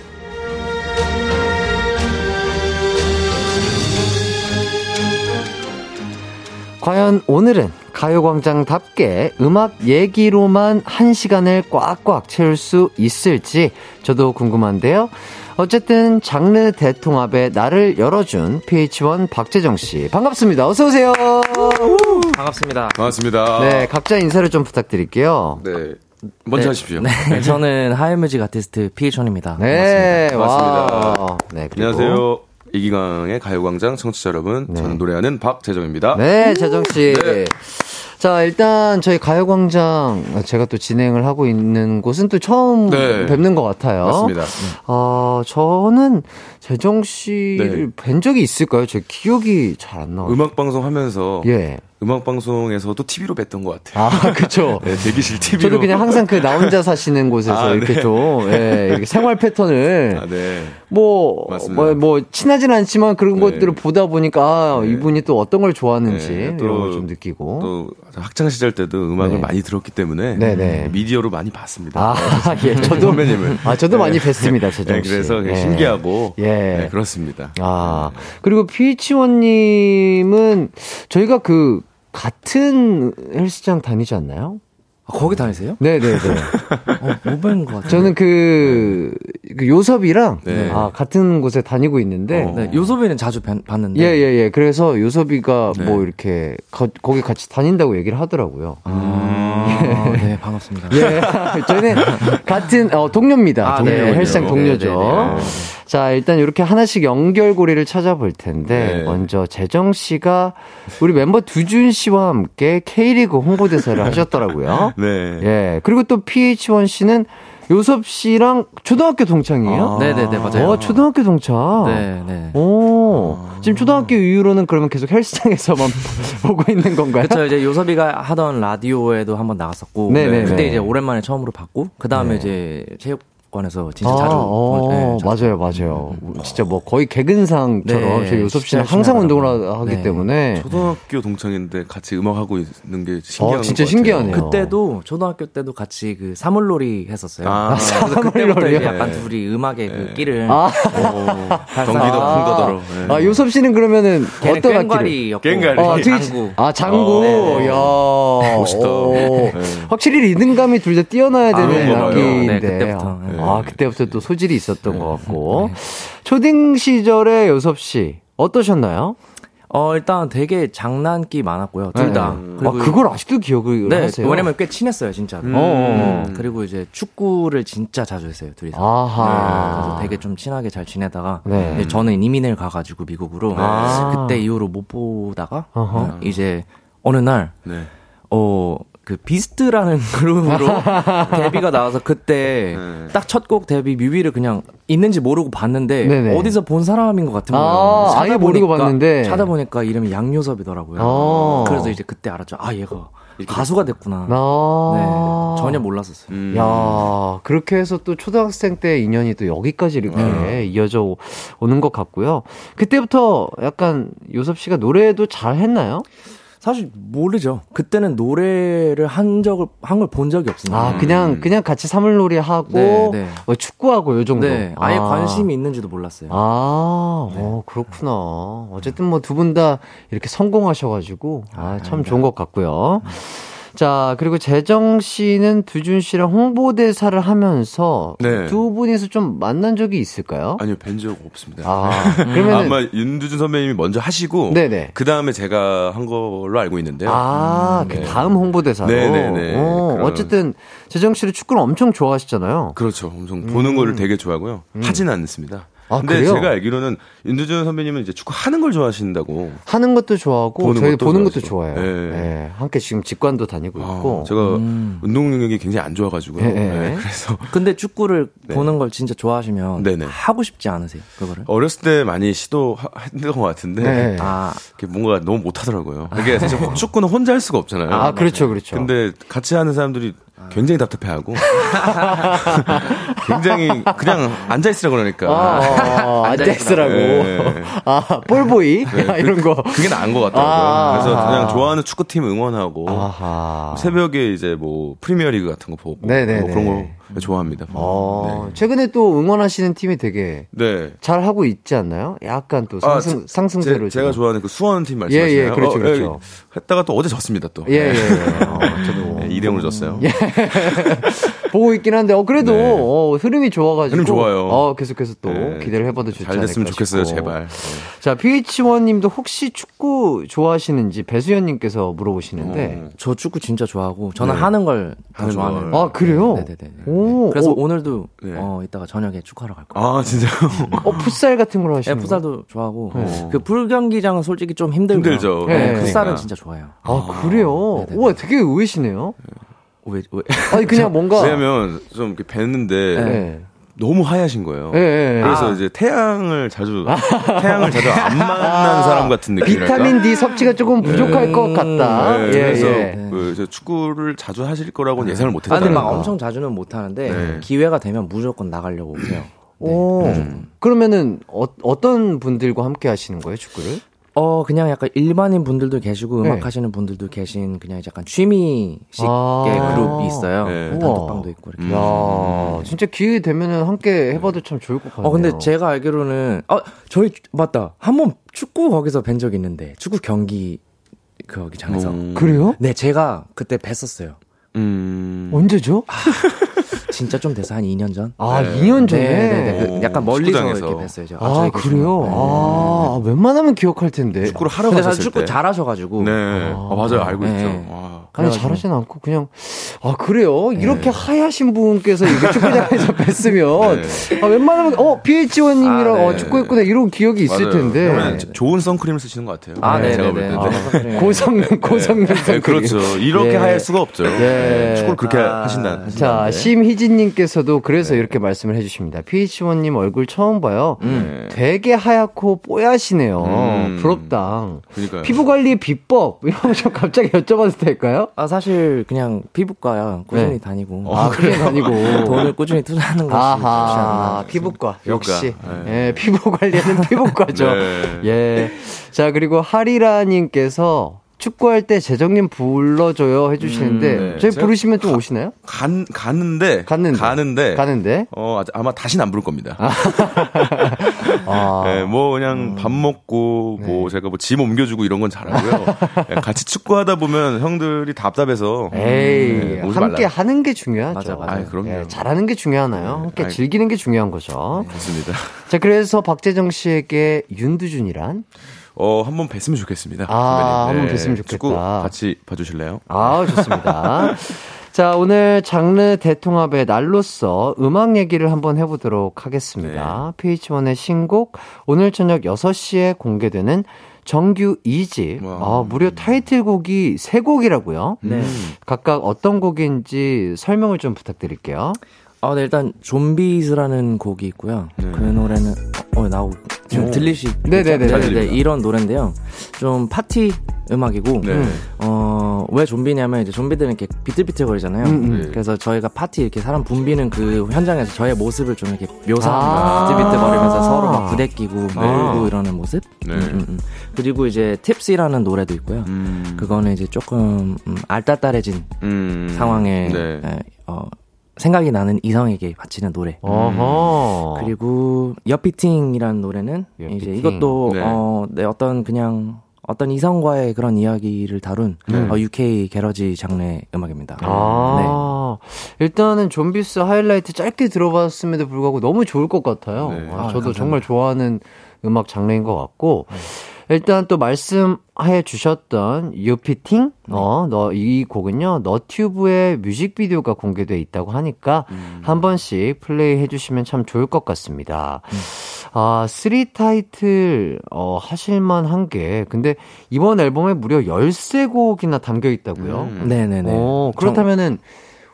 과연 오늘은 가요광장답게 음악 얘기로만 한 시간을 꽉꽉 채울 수 있을지 저도 궁금한데요. 어쨌든 장르 대통합에 나를 열어준 PH1 박재정 씨 반갑습니다. 어서 오세요. 반갑습니다. 반갑습니다. 네, 각자 인사를 좀 부탁드릴게요. 네. 먼저 네, 하십시오. 네, 저는 하이뮤직 아티스트 피해천입니다. 네, 반갑습니다. 와. 네, 그리고 안녕하세요. 이기광의 가요광장 청취자 여러분. 저는 노래하는 박재정입니다. 네, 재정 씨. 네. 자, 일단 저희 가요광장 제가 또 진행을 하고 있는 곳은 또 처음 네. 뵙는 것 같아요. 맞습니다. 어, 저는 재정 씨를 뵌 적이 있을까요? 제 기억이 잘 안 나요. 음악 방송 하면서 예. 음악 방송에서도 TV로 뵀던 것 같아요. 아, 그쵸. 네, 대기실 TV로. 저도 그냥 항상 그 나 혼자 사시는 곳에서 아, 이렇게 네. 좀, 예, 이렇게 생활 패턴을 아, 네. 뭐, 맞습니다. 뭐, 뭐, 친하진 않지만 그런 네. 것들을 보다 보니까 아, 네. 이분이 또 어떤 걸 좋아하는지 네, 또- 이런 걸 좀 느끼고. 또 학창 시절 때도 음악을 네. 많이 들었기 때문에 네네. 미디어로 많이 봤습니다. 아, 예, 저도. 선배님을. 아, 저도 네. 많이 뵀습니다, 재정 네, 씨. 그래서 예. 신기하고 예. 네, 그렇습니다. 아, 그리고 피치원 님은 저희가 그, 같은 헬스장 다니지 않나요? 아, 거기 다니세요? 네네네. 어, 못뵌것 같아요. 저는 그, 그 요섭이랑 네. 아, 같은 곳에 다니고 있는데 어. 네, 요소비는 자주 뵀- 봤는데. 예, 예, 예. 그래서 요섭이가 네. 뭐 이렇게 거, 거기 같이 다닌다고 얘기를 하더라고요. 아, 네, 반갑습니다. 예. 저희는 같은 어, 동료입니다. 아, 동료. 네, 헬스장 네, 동료죠. 네, 네, 네. 자, 일단 이렇게 하나씩 연결고리를 찾아볼 텐데 네. 먼저 재정 씨가 우리 멤버 두준 씨와 함께 K리그 홍보대사를 하셨더라고요. 네. 예. 그리고 또 PH1 씨는 요섭 씨랑 초등학교 동창이에요? 아. 네네네, 맞아요. 어, 초등학교 동창. 네, 네. 오, 지금 초등학교 이후로는 그러면 계속 헬스장에서만 보고 있는 건가요? 그쵸, 이제 요섭이가 하던 라디오에도 한번 나갔었고. 네네네. 그때 이제 오랜만에 처음으로 봤고, 그 다음에 네. 이제 체육 관에서 진짜 아, 자주. 어, 네. 맞아요, 맞아요. 진짜 뭐 거의 개근상처럼 네, 저희 요섭 씨는 진짜 항상 운동을 하더라고요. 하기 네. 때문에 초등학교 동창인데 같이 음악 하고 있는 게 신기한 어, 진짜 것 같아요. 신기하네요. 그때도 초등학교 때도 같이 그 사물놀이 했었어요. 아. 그때부터 사물놀이요? 이제 약간 네. 둘이 음악의 그 네. 끼를 아, 어, 경기도 아, 풍더더러. 네. 아, 요섭 씨는 그러면은 어떤 악기를? 꽹과리. 아, 장구. 아, 장구. 어, 네. 야. 멋있다. 오. 네. 확실히 리듬감이 둘 다 뛰어나야 되는 거 봐요. 악기인데. 네, 그때부터. 네. 아, 그때부터 또 소질이 있었던 것 같고. 초딩 시절의 요섭 씨 어떠셨나요? 어, 일단 되게 장난기 많았고요. 둘 다. 네. 아, 그걸 아직도 기억을 네, 하세요? 왜냐면 꽤 친했어요, 진짜로. 어, 어. 음, 그리고 이제 축구를 진짜 자주 했어요, 둘이서. 아하. 네, 그래서 되게 좀 친하게 잘 지내다가 네. 저는 이민을 가가지고 미국으로 아. 그때 이후로 못 보다가 어허. 이제 어느 날 네. 어, 그 비스트라는 그룹으로 데뷔가 나와서 그때 네. 딱첫 곡 데뷔 뮤비를 그냥 있는지 모르고 봤는데 네네. 어디서 본 사람인 것 같은 거예요. 아, 아예 모르고 찾아보니까- 봤는데. 찾아보니까 이름이 양요섭이더라고요. 어. 그래서 이제 그때 알았죠. 아 얘가 가수가 됐구나. 아. 네, 전혀 몰랐었어요. 음. 야, 그렇게 해서 또 초등학생 때 인연이 또 여기까지 이렇게 네. 이어져 오- 오는 것 같고요. 그때부터 약간 요섭 씨가 노래도 잘 했나요? 사실 모르죠. 그때는 노래를 한 적을 한 걸 본 적이 없습니다. 아, 그냥 그냥 같이 사물놀이 하고 네, 네. 어, 축구하고 요 정도. 네, 아예 아. 관심이 있는지도 몰랐어요. 아, 네. 어, 그렇구나. 어쨌든 뭐 두 분 다 이렇게 성공하셔가지고, 아, 참 좋은 것 같고요. 자, 그리고 재정 씨는 두준 씨랑 홍보대사를 하면서 네. 두 분이서 좀 만난 적이 있을까요? 아니요, 뵌 적 없습니다. 아, 그러면 아마 윤두준 선배님이 먼저 하시고 네네. 그 다음에 제가 한 걸로 알고 있는데요. 아, 그 네. 다음 홍보대사로. 네네네. 어, 그런- 어쨌든 재정 씨를 축구를 엄청 좋아하시잖아요. 그렇죠. 엄청 보는 거를 되게 좋아하고요. 하진 않습니다. 음. 아, 근데 그래요? 제가 알기로는 윤두준 선배님은 이제 축구 하는 걸 좋아하신다고. 하는 것도 좋아하고 보는 저희 것도 보는 것도. 좋아해요. 네. 예, 함께 지금 직관도 다니고 있고. 아, 제가 음. 운동 능력이 굉장히 안 좋아 가지고요. 네, 네. 네, 그래서 근데 축구를 네. 보는 걸 진짜 좋아하시면 네네. 하고 싶지 않으세요? 그거를? 어렸을 때 많이 시도했던 것 같은데 네. 아, 뭔가 너무 못 하더라고요. 이게 사실 축구는 혼자 할 수가 없잖아요. 아, 그렇죠, 그렇죠. 근데 같이 하는 사람들이 굉장히 답답해하고 굉장히 그냥 앉아 있으라 그러니까 아, 앉아 있으라고. 네. 아, 볼보이? 이런 거. 그게 나은 것 같더라고요. 아. 그래서 그냥 좋아하는 축구팀 응원하고 아하. 새벽에 이제 뭐 프리미어리그 같은 거 보고 네네네. 뭐 그런 거 좋아합니다. 어, 최근에 또 응원하시는 팀이 되게 네. 잘 하고 있지 않나요? 약간 또 아, 상승, 제- 상승세로. 제, 가. 좋아하는 그 수원 팀 예, 말씀하시나요? 예, 그렇죠, 어, 그렇죠. 예, 했다가 또 어제 졌습니다 또. 예, 예, 예. 어, 저도. 네, 2대 0으로 졌어요. 보고 있긴 한데, 어, 그래도, 네. 어, 흐름이 좋아가지고. 흐름 좋아요. 어, 계속해서 또 네. 기대를 해봐도 좋지 잘 됐으면 않을까 좋겠어요. 제발. 자, PH1 님도 혹시 축구 좋아하시는지 배수연 님께서 물어보시는데. 어. 저 축구 진짜 좋아하고 저는 네. 하는 걸더 하는 좋아하는. 걸. 아, 그래요? 네네네. 오, 그래서 오. 오늘도 네. 어 이따가 저녁에 축구하러 갈 거예요. 아, 진짜요? 어, 풋살 같은 걸 네, 하시는 풋살도 좋아하고 네. 그 풀경기장은 솔직히 좀 힘들고요. 힘들죠. 네, 네, 그러니까. 풋살은 진짜 좋아요. 아, 그래요? 네네네. 우와, 되게 의외시네요. 왜, 왜? 아니, 그냥 뭔가. 왜냐면 좀 이렇게 뵀는데 네. 너무 하얗신 거예요. 네, 네. 그래서 아. 이제 태양을 자주 태양을 자주 안 만난 사람 같은 느낌이랄까. 비타민 D 섭취가 조금 부족할 것 같다. 네, 예, 그래서 예. 그 축구를 자주 하실 거라고는 예상을 못 아, 근데 막 했어요. 엄청 자주는 못 하는데 네. 기회가 되면 무조건 나가려고 해요. 오, 음. 그러면은 어, 어떤 분들과 함께 하시는 거예요, 축구를? 어, 그냥 약간 일반인 분들도 계시고 네. 음악 하시는 분들도 계신 그냥 약간 취미식의 아. 그룹이 있어요. 네. 단톡방도 있고 이렇게. 음. 야, 진짜 기회 되면은 함께 해봐도 참 좋을 것 같아요. 어, 근데 제가 알기로는, 어, 저희, 맞다. 한 번 축구 거기서 뵌 적 있는데, 축구 경기, 그 거기 장에서. 음. 그래요? 네, 제가 그때 뵀었어요. 음. 언제죠? 진짜 좀 돼서 한 2년 전? 아, 네. 2년 전에. 네, 네, 네. 오, 약간 멀리서 축구장에서. 이렇게 뵀어요. 제가. 아, 그래요? 네. 아, 웬만하면 기억할 텐데. 축구를 하러 가셨을 축구 때. 잘하셔가지고. 네. 아, 맞아요. 알고 네. 있죠. 와. 아니. 잘하진 않고, 그냥, 아, 그래요? 이렇게 하얗신 분께서 이게 축구장에서 뵀으면, 네. 아, 웬만하면, 어, BH1님이랑 아, 네. 어, 축구했구나, 이런 기억이 있을 맞아요. 텐데. 좋은 선크림을 쓰시는 것 같아요. 아, 네, 제가 네, 볼 네. 때도. 아, 고성능, 고성능 네, 선크림. 그렇죠. 이렇게 네. 하얄 수가 없죠. 네. 축구를 그렇게 아, 하신다. 자, 하신 심희진님께서도 그래서 네. 이렇게 말씀을 해주십니다. PH1님 얼굴 처음 봐요. 네. 되게 하얗고 뽀얗시네요. 음. 부럽다. 그러니까요. 피부 관리 비법 이런 거좀 갑자기 여쭤봐도 될까요? 아, 사실 그냥 피부과야 꾸준히 네. 다니고. 아, 그래 다니고. 돈을 꾸준히 투자하는 것이 아하. 피부과. 역시. 네. 예, 피부 관리하는 피부과죠. 네. 예. 자, 그리고 하리라님께서 축구할 때 재정님 불러줘요 해주시는데, 음, 네. 저희 부르시면 좀 오시나요? 간, 가는데. 갔는데. 가는데. 가는데. 어, 아마 다시는 안 부를 겁니다. 아. 네, 뭐 그냥 밥 먹고 뭐 제가 뭐 짐 옮겨주고 이런 건 잘하고요. 네, 같이 축구하다 보면 형들이 답답해서 에이, 네, 오지 함께 말라. 하는 게 중요하죠. 맞아, 맞아. 아, 그럼요. 예, 잘하는 게 중요하나요? 함께 아이. 즐기는 게 중요한 거죠. 좋습니다. 자, 그래서 박재정 씨에게 윤두준이란? 어, 한번 뵀으면 좋겠습니다. 아, 선배님. 한번 뵀으면 좋겠다. 축구 같이 봐주실래요? 아, 좋습니다. 자, 오늘 장르 대통합의 날로서 음악 얘기를 한번 해보도록 하겠습니다. PH1의 신곡, 오늘 저녁 6시에 공개되는 정규 2집. 와. 아, 무려 타이틀곡이 3곡이라고요? 네. 각각 어떤 곡인지 설명을 좀 부탁드릴게요. 아, 네, 일단 좀비즈라는 곡이 있고요. 네. 그 노래는 어, 나오고 지금 오. 들리시 네네네. 잘 네, 들립니다. 이런 노래인데요. 좀 파티 음악이고 네. 어, 왜 좀비냐면 이제 좀비들은 이렇게 비틀비틀거리잖아요. 음, 음. 네. 그래서 저희가 파티 이렇게 사람 붐비는 그 현장에서 저의 모습을 좀 이렇게 묘사합니다. 아. 비틀비틀거리면서 서로 막 부대끼고 아. 놀고 이러는 모습. 네. 음, 음, 음. 그리고 이제 팁시라는 노래도 있고요. 음. 그거는 이제 조금 음, 알딸딸해진 음. 상황에 네. 에, 어, 생각이 나는 이성에게 바치는 노래. 어허. 그리고 여피팅이라는 노래는 여피팅. 이제 이것도 네. 어, 네, 어떤 그냥 어떤 이성과의 그런 이야기를 다룬 네. 어, UK 게러지 장르의 음악입니다. 아, 일단은 좀비스 하이라이트 짧게 들어봤음에도 불구하고 너무 좋을 것 같아요. 네. 아, 아, 저도 감사합니다. 정말 좋아하는 음악 장르인 것 같고, 일단 또 말씀해 주셨던 유피팅, 어, 너, 이 곡은요, 너튜브에 뮤직비디오가 공개돼 있다고 하니까, 한 번씩 플레이 해 주시면 참 좋을 것 같습니다. 아, 3 타이틀, 어, 하실만 한 게, 근데 이번 앨범에 무려 13곡이나 담겨 있다고요? 음. 네네네. 어, 그렇다면은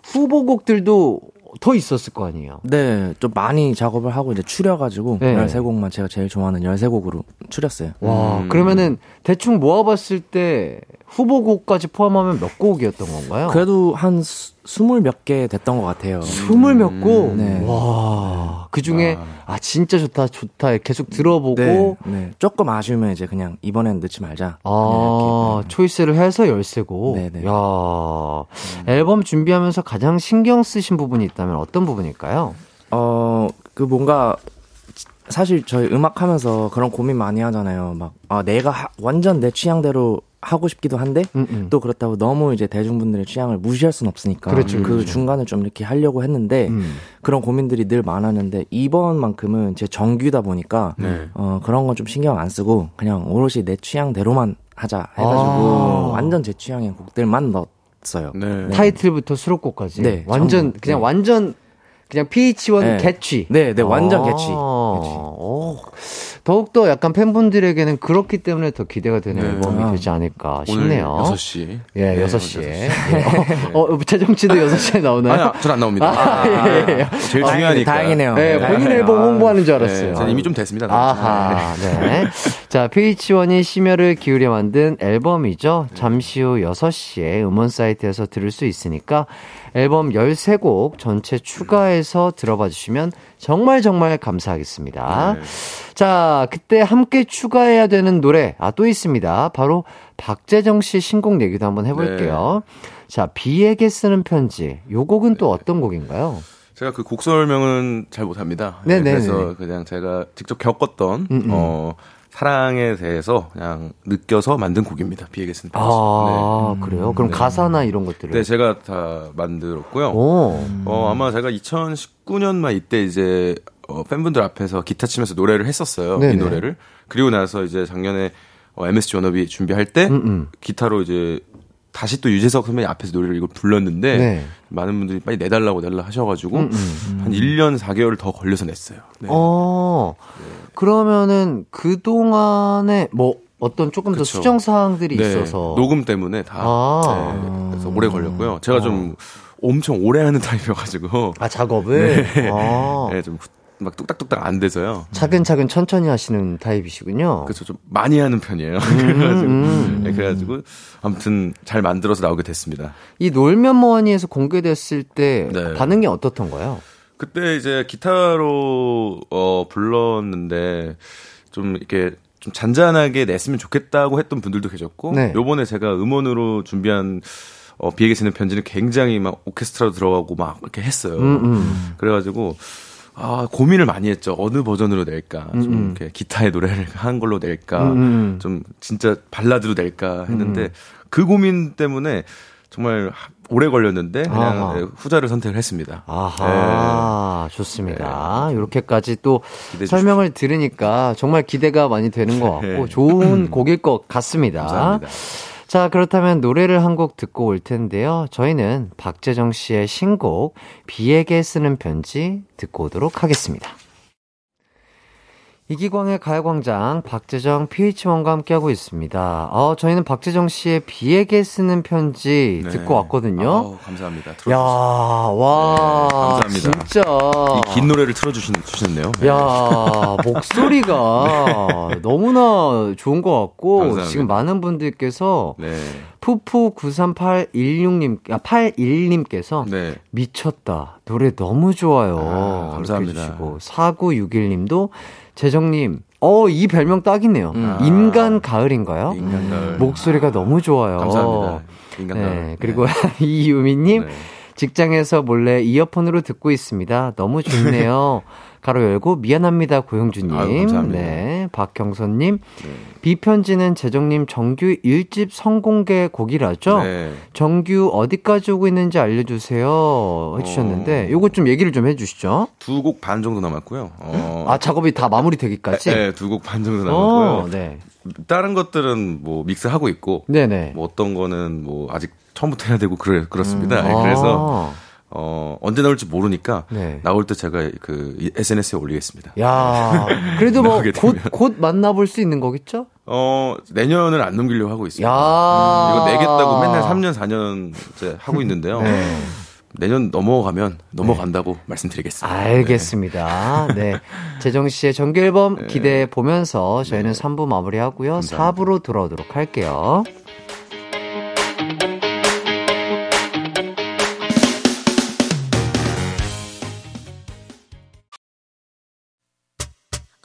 후보곡들도 더 있었을 거 아니에요. 네, 좀 많이 작업을 하고 이제 추려가지고 네. 13곡만 제가 제일 좋아하는 13곡으로 추렸어요. 와, 음. 그러면은 대충 모아봤을 때 후보곡까지 포함하면 몇 곡이었던 건가요? 그래도 한 스물 몇 개 됐던 것 같아요. 스물 몇 곡? 네. 와, 그 중에, 아, 진짜 좋다, 좋다, 계속 들어보고, 네, 네. 조금 아쉬우면 이제 그냥 이번엔 넣지 말자. 아, 그냥 초이스를 해서 열세곡. 네네. 야 앨범 준비하면서 가장 신경 쓰신 부분이 있다면 어떤 부분일까요? 어, 그 뭔가, 사실 저희 음악 하면서 그런 고민 많이 하잖아요. 막, 아, 내가 하- 완전 내 취향대로 하고 싶기도 한데 음, 음. 또 그렇다고 너무 이제 대중분들의 취향을 무시할 순 없으니까 그렇죠, 그 그렇죠. 중간을 좀 이렇게 하려고 했는데 음. 그런 고민들이 늘 많았는데 이번만큼은 제 정규다 보니까 네. 어 그런 건 좀 신경 안 쓰고 그냥 오롯이 내 취향대로만 하자 해가지고 아. 완전 제 취향의 곡들만 넣었어요. 네. 타이틀부터 수록곡까지. 네, 완전 전부. 그냥 네. 완전 그냥 PH1 네. 개취. 네, 네, 완전 아, 개취. 오. 더욱더 약간 팬분들에게는 그렇기 때문에 더 기대가 되는 네. 앨범이 아. 되지 않을까 오늘 싶네요. 6시. 예, 네, 6시에. 네. 어, 어, 재정치도 6시에 나오나요? 아니, 전안 나옵니다. 아, 예, 예. 제일 다행이네, 중요하니까. 다행이네요. 네, 본인. 앨범 홍보하는 줄 네, 알았어요. 저는 이미 좀 됐습니다. 아하, 네. 자, PH1이 심혈을 기울여 만든 앨범이죠. 잠시 후 6시에 음원 사이트에서 들을 수 있으니까 앨범 13곡 전체 추가해서 들어봐 주시면 정말 정말 감사하겠습니다. 네. 자, 그때 함께 추가해야 되는 노래, 아, 또 있습니다. 바로 박재정 씨 신곡 얘기도 한번 해볼게요. 자, 비에게 쓰는 편지. 요 곡은 또 어떤 곡인가요? 제가 그 곡 설명은 잘 못합니다. 네네네. 그래서 그냥 제가 직접 겪었던 음, 음. 어 사랑에 대해서 그냥 느껴서 만든 곡입니다. 비에게 쓴 편지. 아, 그래요? 그럼 네. 가사나 이런 것들을. 네. 네, 제가 다 만들었고요. 오. 어 아마 제가 2019년만 이때 이제 어, 팬분들 앞에서 기타 치면서 노래를 했었어요. 네네. 이 노래를. 그리고 나서 이제 작년에 어, MSG 워너비 준비할 때 음, 음. 기타로 이제 다시 또 유재석 선배님 앞에서 노래를 이걸 불렀는데 네. 많은 분들이 빨리 내달라고 내달라 하셔가지고 음, 음. 한 1년 4개월 더 걸려서 냈어요. 네. 어, 그러면은 그 동안에 뭐 어떤 조금 더 그쵸. 수정 사항들이 네, 있어서 녹음 때문에 다 아. 네, 그래서 오래 걸렸고요. 제가 좀 엄청 오래 하는 타입이어가지고 아 작업을 아, 네, 좀 막 뚝딱뚝딱 안 돼서요. 차근차근 천천히 하시는 타입이시군요. 그래서 좀 많이 하는 편이에요. 그래가지고 음. 네, 그래가지고 아무튼 잘 만들어서 나오게 됐습니다. 이 놀면 뭐하니에서 공개됐을 때 네. 반응이 어떻던가요? 그때 이제 기타로 어 불렀는데 좀 이렇게 좀 잔잔하게 냈으면 좋겠다고 했던 분들도 계셨고 네. 요번에 제가 음원으로 준비한 어 비에게 쓰는 편지는 굉장히 막 오케스트라로 들어가고 막 이렇게 했어요. 음, 음. 그래가지고 아 고민을 많이 했죠. 어느 버전으로 낼까? 좀 음. 이렇게 기타의 노래를 한 걸로 낼까? 음, 음. 좀 진짜 발라드로 낼까 했는데 그 고민 때문에 정말 하- 오래 걸렸는데 그냥 아하. 네, 후자를 선택을 했습니다. 아하, 좋습니다. 이렇게까지 또 네. 기대해 설명을 들으니까 정말 기대가 많이 되는 것 같고 네. 좋은 곡일 것 같습니다. 감사합니다. 자, 그렇다면 노래를 한 곡 듣고 올 텐데요. 저희는 박재정 씨의 신곡 비에게 쓰는 편지 듣고 오도록 하겠습니다. 이기광의 가요광장 박재정 PH1과 함께하고 있습니다. 어, 저희는 박재정 씨의 비에게 쓰는 편지 네. 듣고 왔거든요. 아우, 감사합니다. 야, 틀어주셔서. 와, 네, 감사합니다. 진짜. 이긴 노래를 틀어주신 주셨네요. 네. 야, 목소리가 너무나 좋은 것 같고, 감사합니다. 지금 많은 분들께서 네. 푸푸 93816님, 아, 81님께서 네. 미쳤다. 노래 너무 좋아요. 아, 감사합니다. 해주시고, 4961님도 재정님, 어, 이 별명 딱이네요. 음. 인간 가을인가요? 인간 가을. 목소리가 너무 좋아요. 감사합니다. 인간 가을. 네, 그리고 이유미님, 네. 직장에서 몰래 이어폰으로 듣고 있습니다. 너무 좋네요. 가로 열고 미안합니다 고영주님. 아유. 네, 박경선님. 네. 비편지는 재정님 정규 1집 성공개 곡이라죠. 네. 정규 어디까지 오고 있는지 알려주세요 해주셨는데 요거 좀 얘기를 좀 해주시죠. 두 곡 반 정도 남았고요. 어, 아 작업이 다 마무리 되기까지. 네, 두 곡 반 정도 어, 남았고요. 네, 다른 것들은 뭐 믹스하고 있고, 네네. 뭐 어떤 거는 뭐 아직 처음부터 해야 되고 그래 그렇습니다. 음, 네, 아, 그래서 어 언제 나올지 모르니까 네. 나올 때 제가 그 SNS에 올리겠습니다. 야, 그래도 뭐 곧. 곧 만나볼 수 있는 거겠죠? 어 내년을 안 넘기려고 하고 있습니다. 야, 음, 이거 내겠다고 맨날 3년 4년째 하고 있는데요. 네. 내년 넘어가면 넘어간다고 말씀드리겠습니다. 알겠습니다. 네. 재정 씨의 정규 앨범 기대해 보면서 저희는 3부 마무리하고요. 감사합니다. 4부로 돌아오도록 할게요.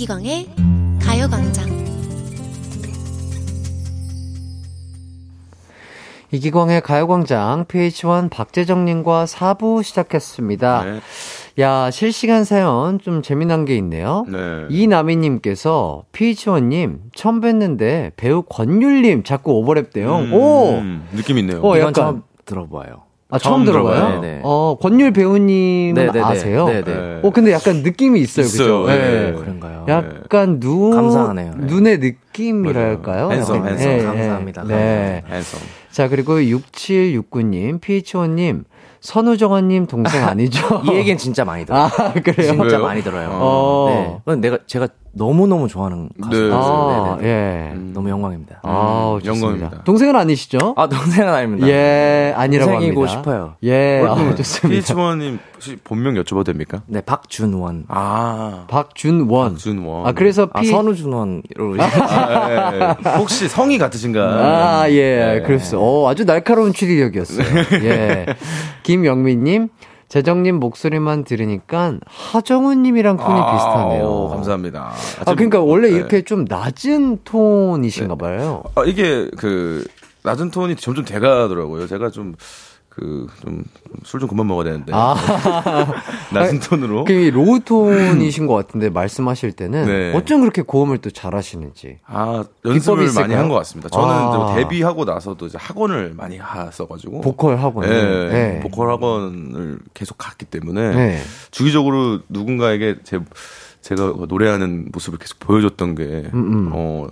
이기광의 가요광장 이기광의 가요광장 PH1 박재정님과 4부 시작했습니다. 네. 야, 실시간 사연 좀 재미난 게 있네요. 네. 이나미님께서 PH1님 처음 뵀는데 배우 권율님 자꾸 오버랩 대요. 음, 오! 음, 느낌 있네요. 어, 이건 약간- 들어봐요. 아, 처음, 처음 들어봐요? 들어봐요. 네네. 어, 권율 배우님은 네네네. 아세요? 네네. 네. 어, 근데 약간 느낌이 있어요. 있어요. 그죠? 네. 그런가요? 약간 눈, 감사하네요. 네. 눈의 느낌이랄까요? 약간, 핸섬. 예, 예. 감사합니다. 네. 핸섬. 자, 그리고 6769님, PH1님, 선우정아님 동생 아니죠? 이 얘기는 진짜 많이 들어요. 아, 그래요? 진짜 왜요? 많이 들어요. 어. 네. 내가 제가 너무 너무 좋아하는 가수예요. 아, 네, 네. 예. 음. 너무 영광입니다. 아, 좋습니다. 영광입니다. 동생은 아니시죠? 아 동생은 아닙니다. 예, 아니라고 동생이고 합니다. 싶어요. 예, 아, 좋습니다. PH1님 혹시 본명 여쭤봐도 됩니까? 네 박준원. 아, 박준원. 박준원. 아, 그래서 아 P. 선우준원으로 아, 예, 예. 혹시 성이 같으신가? 아, 예, 네. 그랬어. 어, 아주 날카로운 추리력이었어요. 예. 김영민님, 재정님 목소리만 들으니까 하정우님이랑 톤이 아, 비슷하네요. 오, 감사합니다. 아, 그러니까 원래 네. 이렇게 좀 낮은 톤이신가 봐요. 아, 이게 그 낮은 톤이 점점 돼가더라고요. 제가 좀 그 좀술좀 그만 먹어야 되는데 아, 낮은 톤으로. 그 low 톤이신 것 같은데 말씀하실 때는 네. 어쩜 그렇게 고음을 또 잘하시는지. 아 연습을 많이? 한 것 같습니다. 저는 아. 데뷔하고 나서도 이제 학원을 많이 했어가지고 보컬 학원. 예, 네. 보컬 학원을 계속 갔기 때문에 네. 주기적으로 누군가에게 제 제가 노래하는 모습을 계속 보여줬던 게 음, 음. 어,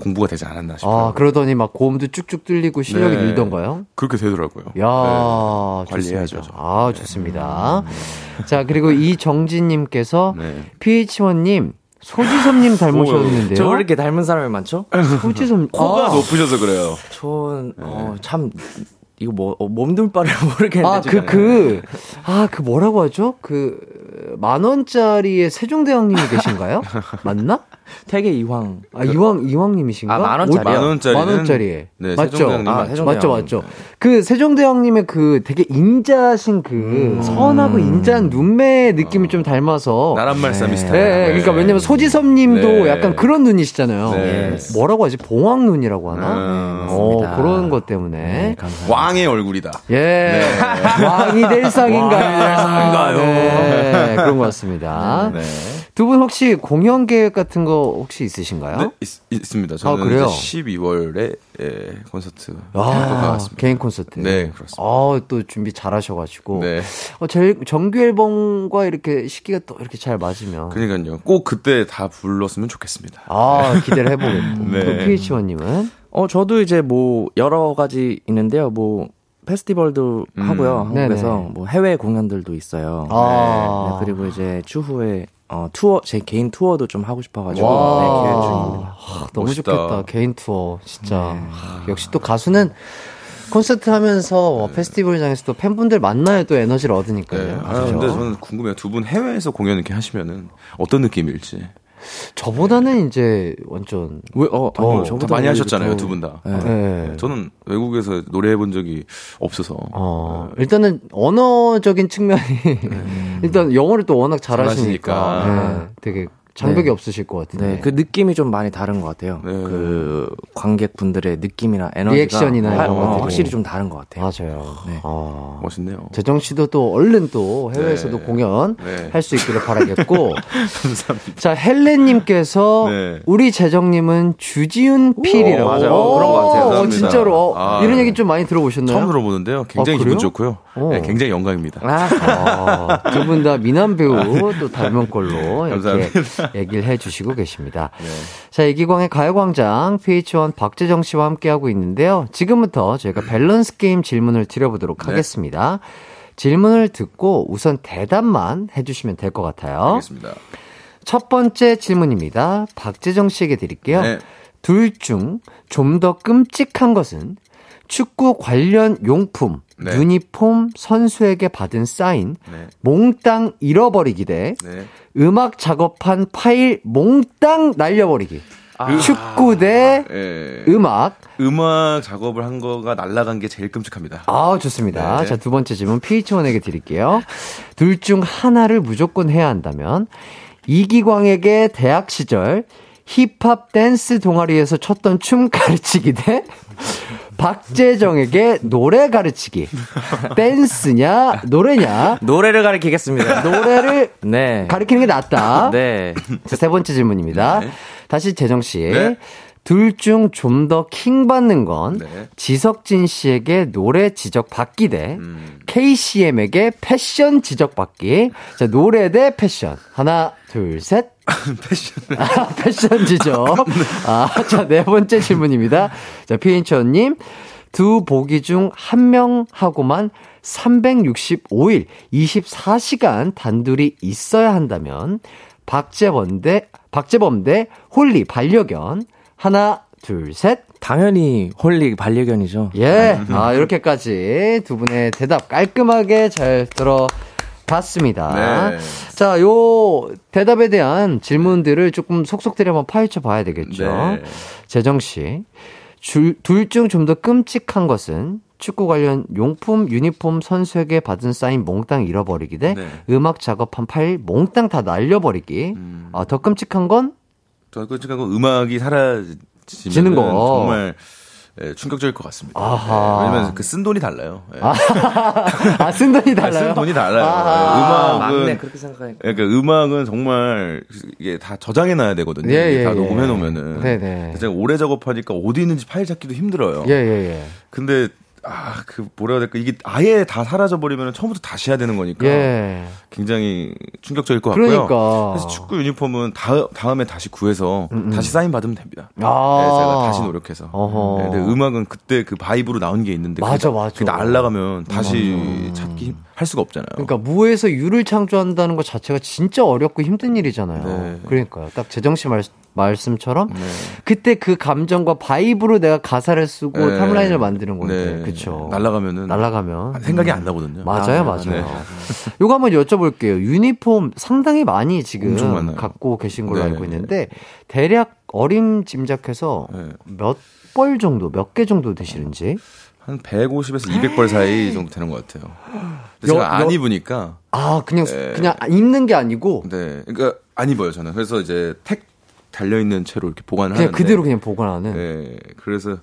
공부가 되지 않았나 싶어요. 아, 그러더니 막 고음도 쭉쭉 뚫리고 실력이 네. 늘던가요? 그렇게 되더라고요. 야, 네. 관리해야죠. 좋습니다. 아, 좋습니다. 자, 그리고 이정진 님께서 네. PH1 님, 소지섭 님 닮으셨는데요. 저왜 이렇게 닮은 사람이 많죠? 소지섭, 코가 아, 높으셔서 그래요. 전, 어, 참, 이거 뭐, 어, 몸둘바를 모르겠는데. 아, 그, 제가. 그, 아, 그 뭐라고 하죠? 그, 만 원짜리의 세종대왕님이 계신가요? 맞나? 태계 이황. 아, 이왕, 이왕님이신가? 아, 만 원짜리요? 만 원짜리는 만 원짜리에. 네, 맞죠? 세종대왕님 아, 맞죠? 세종대왕. 맞죠, 맞죠. 그 세종대왕님의 그 되게 인자신 그 선하고 인자한 눈매 느낌이 좀 닮아서. 나란 말씀이 네. 네, 그러니까 왜냐면 소지섭님도 네. 약간 그런 눈이시잖아요. 네. 뭐라고 하지? 봉황 눈이라고 하나? 음, 어, 맞습니다. 그런 것 때문에. 네. 왕의 얼굴이다. 예. 왕이 될 상인가요? 왕이 될 상인가요? 네, 그런 것 같습니다. 네. 두분 혹시 공연 계획 같은 거 혹시 있으신가요? 네, 있, 습니다 저는 아, 그래요? 이제 12월에 예, 콘서트 아. 개인 콘서트. 네, 그렇습니다. 아, 또 준비 잘 하셔 가지고. 네. 어, 제 정규 앨범과 이렇게 시기가 또 이렇게 잘 맞으면. 그러니까요. 꼭 그때 다 불렀으면 좋겠습니다. 아, 기대를 해 보겠고. 네. 또 PH1 님은? 어, 저도 이제 뭐, 여러 가지 있는데요. 뭐, 페스티벌도 음. 하고요. 한국에서 네네. 뭐, 해외 공연들도 있어요. 아. 네, 그리고 이제 추후에, 어, 투어, 제 개인 투어도 좀 하고 싶어가지고, 와. 네, 계획 중입니다. 아, 너무 멋있다. 좋겠다. 개인 투어. 진짜. 아, 역시 또 가수는 콘서트 하면서 페스티벌장에서 또 팬분들 만나야 또 에너지를 얻으니까요. 네. 아, 그죠? 근데 저는 궁금해요. 두 분 해외에서 공연 이렇게 하시면은 어떤 느낌일지. 저보다는 이제 완전. 왜, 어, 더- 아니요, 다 저보다 많이 하셨잖아요, 더- 두분 다. 네. 네. 저는 외국에서 노래해 본 적이 없어서. 어, 일단은 언어적인 측면이 일단 영어를 또 워낙 잘하시니까 잘하시니까. 네, 되게 장벽이 네. 없으실 것 같은데. 네, 그 느낌이 좀 많이 다른 것 같아요. 네. 그 관객분들의 느낌이나 에너지가 리액션이나 화- 이런 어, 것들이. 확실히 좀 다른 것 같아요. 맞아요. 네. 아. 멋있네요. 재정 씨도 또 얼른 또 해외에서도 네. 공연 네. 할수 있기를 바라겠고. 감사합니다. 자, 헬렌님께서 네. 우리 재정님은 주지훈 필이라고. 맞아요. 어, 그런 것 같아요. 어, 감사합니다. 진짜로. 어, 아, 이런 네. 얘기 좀 많이 들어보셨나요? 처음 들어보는데요. 굉장히 아? 기분 좋고요. 어. 네, 굉장히 영광입니다. 아, 두 분 다 미남 배우 또 닮은 걸로 이렇게 감사합니다. 얘기를 해주시고 계십니다. 네. 자, 이기광의 가요광장 PH1 박재정 씨와 함께하고 있는데요. 지금부터 저희가 밸런스 게임 질문을 드려보도록 네. 하겠습니다. 질문을 듣고 우선 대답만 해주시면 될 것 같아요. 알겠습니다. 첫 번째 질문입니다. 박재정 씨에게 드릴게요. 네. 둘중 좀 더 끔찍한 것은 축구 관련 용품, 네. 유니폼 선수에게 받은 사인, 네. 몽땅 잃어버리기 대 네. 음악 작업한 파일 몽땅 날려버리기. 축구 대 예. 음악. 음악 작업을 한 거가 날라간 게 제일 끔찍합니다. 아, 좋습니다. 네. 자, 두 번째 질문 PH1에게 드릴게요. 둘 중 하나를 무조건 해야 한다면 이기광에게 대학 시절 힙합 댄스 동아리에서 췄던 춤 가르치기 대 박재정에게 노래 가르치기. 댄스냐, 노래냐? 노래를 가리키겠습니다. 노래를 네. 가르치는 게 낫다. 네. 자, 세 번째 질문입니다. 다시 재정 씨. 네. 둘중 좀 더 킹 받는 건 네. 지석진 씨에게 노래 지적 받기 대 음. KCM에게 패션 지적 받기. 자, 노래 대 패션. 하나, 둘, 셋. 패션. 아, 패션 지적. 아, 자, 네 번째 질문입니다. 자, 피인천님. 두 보기 중 한 명하고만 365일 24시간 단둘이 있어야 한다면 박재범 대 박재범 대 홀리 반려견 하나 둘 셋. 당연히 홀리 반려견이죠. 예. 아, 이렇게까지 두 분의 대답 깔끔하게 잘 들어 봤습니다. 네. 자, 요 대답에 대한 질문들을 조금 속속들이 한번 파헤쳐 봐야 되겠죠. 네. 재정 씨. 둘 중 좀 더 끔찍한 것은 축구 관련 용품, 유니폼 선수에게 받은 사인 몽땅 잃어버리기 대 네. 음악 작업한 파일 몽땅 다 날려버리기. 음. 아, 더 끔찍한 건저 끔찍한 건 음악이 사라지면 지는 거. 정말 예, 충격적일 것 같습니다. 아하. 예, 왜냐면 그 쓴 돈이 달라요. 예. 아, 쓴 돈이 아, 달라요. 쓴 돈이 달라요. 아하. 예, 음악은 맞네, 그렇게 생각하니까. 그러니까 음악은 정말 이게 다 저장해 놔야 되거든요. 예, 이게 예, 다 예. 녹음해 놓으면은. 네 네. 제가 오래 작업하니까 어디 있는지 파일 찾기도 힘들어요. 예, 예, 예. 근데 아, 그 뭐라 해야 될까? 이게 아예 다 사라져 버리면 처음부터 다시 해야 되는 거니까 예. 굉장히 충격적일 것 같고요. 그러니까. 그래서 축구 유니폼은 다, 다음에 다시 구해서 음, 음. 다시 사인 받으면 됩니다. 아. 네, 제가 다시 노력해서. 어허. 네, 근데 음악은 그때 그 바이브로 나온 게 있는데 맞아, 맞아. 그게 날라가면 다시 찾기 힘- 할 수가 없잖아요. 그러니까 무에서 유를 창조한다는 것 자체가 진짜 어렵고 힘든 일이잖아요. 네. 그러니까요. 딱 재정 씨 말, 말씀처럼 네. 그때 그 감정과 vibe로 내가 가사를 쓰고 네. top line을 만드는 건데. 네. 그쵸. 날라가면은 날라가면. 생각이 안 나거든요. 맞아요, 아, 맞아요. 네. 요거 한번 여쭤볼게요. 유니폼 상당히 많이 지금. 갖고 계신 걸로 네. 알고 있는데 대략 어림 짐작해서 네. 몇벌 정도, 몇 개 정도 되시는지. 한 150에서 200벌 사이 정도 되는 것 같아요. 근데 제가 여- 안 여- 입으니까 아, 그냥 네. 그냥 입는 게 아니고 네, 그러니까 안 입어요 저는. 그래서 이제 택 달려 있는 채로 이렇게 보관을 그냥 하는데. 그대로 그냥 보관하는. 네, 그래서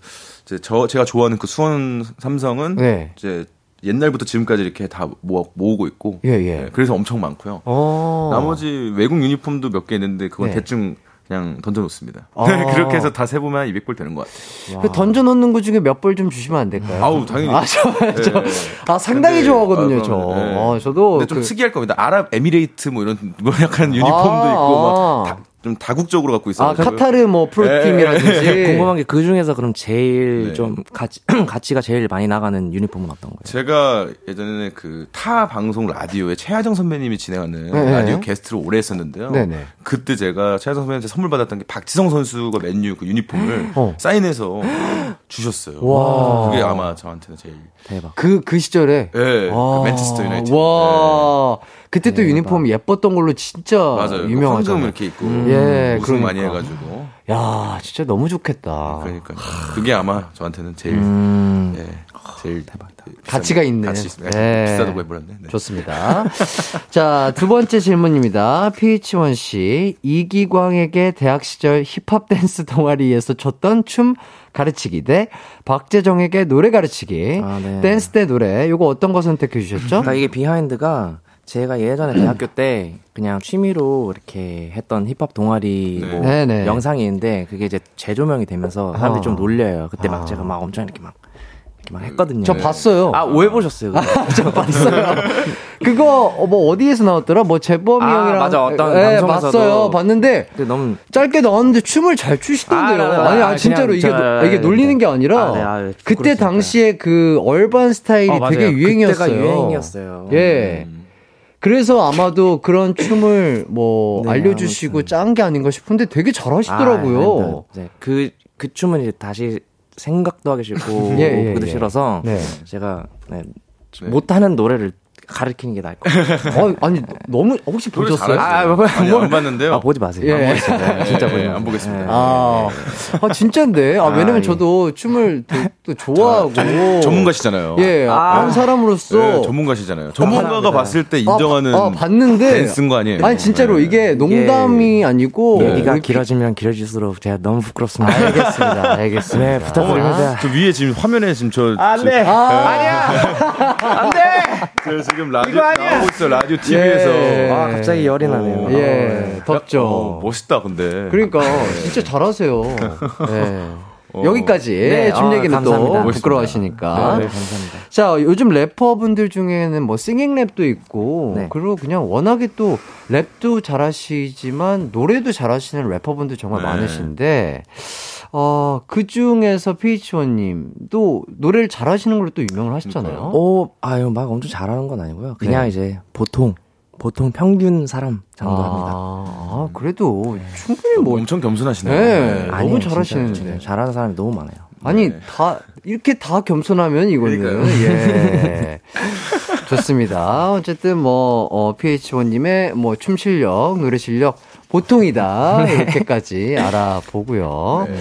이제 저 제가 좋아하는 그 수원 삼성은 네. 이제 옛날부터 지금까지 이렇게 다 모아, 모으고 있고. 예, 예. 네, 그래서 엄청 많고요. 어. 나머지 외국 유니폼도 몇 개 있는데 그건 네. 대충 그냥 던져놓습니다. 아. 네, 그렇게 해서 다 세보면 한 200벌 되는 것 같아요. 그 던져 놓는 것 중에 몇 벌 좀 주시면 안 될까요? 아우 당연히. 아, 저, 저, 네. 아, 상당히 근데, 좋아하거든요, 아, 저. 네. 어, 저도. 근데 좀 그- 특이할 겁니다. 아랍 에미레이트 뭐 이런 뭐 약간 유니폼도 아, 있고 아. 막 좀 다국적으로 갖고 있어요. 아, 카타르 뭐 프로팀이라든지. 궁금한 게 그 중에서 그럼 제일 네. 좀 가치, 가치가 제일 많이 나가는 유니폼은 어떤 거예요? 제가 예전에 그 타 방송 라디오에 최화정 선배님이 진행하는 네. 라디오 게스트로 오래 했었는데요. 네네. 그때 제가 최화정 선배님한테 선물 받았던 게 박지성 선수가 맨유 그 유니폼을 어. 사인해서 주셨어요. 와. 그게 아마 저한테는 제일 대박. 그, 그 시절에. 예, 와. 그 맨체스터 유나이티드. 와. 그때 또 대박. 유니폼 예뻤던 걸로 진짜 예. 맞아요. 황금. 이렇게 있고 음. 예, 우승 많이 그러니까. 해가지고 야, 진짜 너무 좋겠다. 그러니까 그게 아마 저한테는 제일 음. 예, 제일 대박 가치가 있는. 가치 있습니다. 네. 비싸다고 해버렸네. 네. 좋습니다. 자, 두 번째 질문입니다. PH1 씨, 이기광에게 대학 시절 힙합 댄스 동아리에서 췄던 춤 가르치기 대 박재정에게 노래 가르치기. 아, 네. 댄스 대 노래. 요거 어떤 거 선택해 주셨죠? 그러니까 이게 behind가 제가 예전에 대학교 때 그냥 취미로 이렇게 했던 힙합 동아리 네. 뭐 네네. 영상이 있는데 그게 이제 재조명이 되면서 사람들이 아. 좀 놀려요. 그때 막 아. 제가 막 엄청 이렇게 막 막 했거든요. 저 봤어요. 아 오해 보셨어요? 저 봤어요. 그거 어, 뭐 어디에서 나왔더라? 뭐 재범이 아, 형이랑 맞아. 어떤 예, 방송에서도. 봤어요. 봤는데 너무 짧게 나왔는데 춤을 잘 추시던데요. 아, 네, 네, 네. 아니 진짜로 그냥 이게 저- 노- 이게 놀리는 게 아니라 아, 네, 아, 그때. 당시에 그 urban 스타일이 어. 되게 유행이었어요. 그때가 유행이었어요. 예. 음. 그래서 아마도 그런 춤을 뭐 네, 알려주시고. 짠 게 아닌가 싶은데 되게 잘하시더라고요. 아, 네, 네. 그, 그 춤은 이제 다시 생각도 하기 싫고, 예, 예, 보기도 예. 싫어서, 네. 제가, 네, 네. 못하는 노래를 가르치는 게 나을 것 같아요. 어, 아니 너무 혹시 보셨어요? 아, 뭐, 아니, 뭐- 안 봤는데요. 아, 보지 마세요. 예. 안 보겠습니다. 네, 진짜 보지 네, 마세요. 안 보겠습니다. 예. 아, 아 진짜인데. 아, 왜냐면 아, 예. 저도 춤을 또, 또 좋아하고 전문가시잖아요. 예, 아. 한 사람으로서 네, 전문가시잖아요. 전문가가 감사합니다. 봤을 때 인정하는 아, 아, 봤는데 댄스인 거 아니에요? 아니 진짜로 네. 이게 농담이 아니고 얘기가 길어지면 길어질수록 제가 너무 부끄럽습니다. 알겠습니다. 알겠습니다. 네, 부탁드립니다. 저 위에 지금 화면에 지금 저 안 돼. 안 돼. 저 지금 라디오 나오고 있어 라디오 TV에서. 예. 아, 갑자기 열이 나네요. 예, 덥죠. 어, 멋있다 근데. 그러니까 진짜 잘하세요. 네. 어. 여기까지 네, 춤 아, 얘기는 또 감사합니다. 부끄러워하시니까. 네, 감사합니다. 자, 요즘 래퍼분들 중에는 뭐 싱잉 랩도 있고 네. 그리고 그냥 워낙에 또 랩도 잘하시지만 노래도 잘하시는 래퍼분들 정말 네. 많으신데 어, 그 중에서 피치원 님도 노래를 잘하시는 걸로 또 유명을 하셨잖아요. 오, 아유, 막 엄청 잘하는 건 아니고요. 그냥 네. 이제 보통, 보통 평균 사람 정도 합니다. 아, 그래도 충분히 뭐 엄청 겸손하시네요. 네. 아니에요, 너무 진짜, 잘하시는데. 진짜 잘하는 사람이 너무 많아요. 아니 네. 다 이렇게 다 겸손하면 이거는 그러니까요. 예 좋습니다. 어쨌든 뭐 어, PH1님의 뭐 춤 실력, 노래 실력 보통이다 이렇게까지 알아보고요. 네.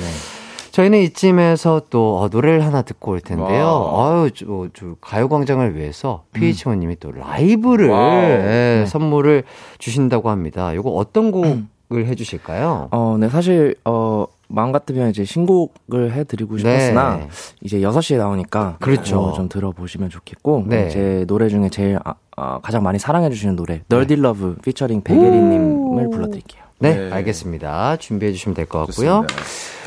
저희는 이쯤에서 또 어, 노래를 하나 듣고 올 텐데요. 와우. 아유, 저, 저 가요광장을 위해서 PH1님이 또 라이브를. 예, 선물을 주신다고 합니다. 요거 어떤 곡 을 해주실까요? 어, 네, 사실, 어, 마음 같으면 이제 신곡을 해드리고 싶었으나, 네. 이제 6시에 나오니까. 그렇죠. 어, 좀 들어보시면 좋겠고, 네. 제 노래 중에 제일, 아, 아, 가장 많이 사랑해주시는 노래, Nerdy Love 피처링 백예리님을 불러드릴게요. 네, 네. 알겠습니다. 준비해 주시면 될 것 같고요. 좋습니다.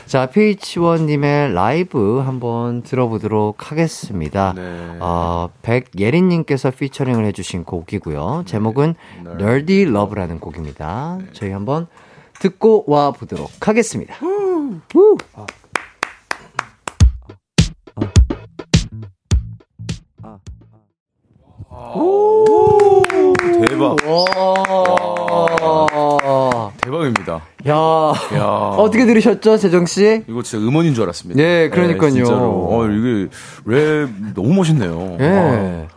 자, PH1님의 라이브 한번 들어보도록 하겠습니다. 네. 어, 백예린님께서 피처링을 해주신 곡이고요. 제목은 네. Nerdy Love라는 곡입니다. 저희 한번 듣고 와 보도록 하겠습니다. 우! 대박. 와. 대박입니다. 야. 야. 어떻게 들으셨죠, 재정 씨? 이거 진짜 음원인 줄 알았습니다. 네, 그러니까요. 진짜로. 어, 이게 랩 너무 멋있네요. 예.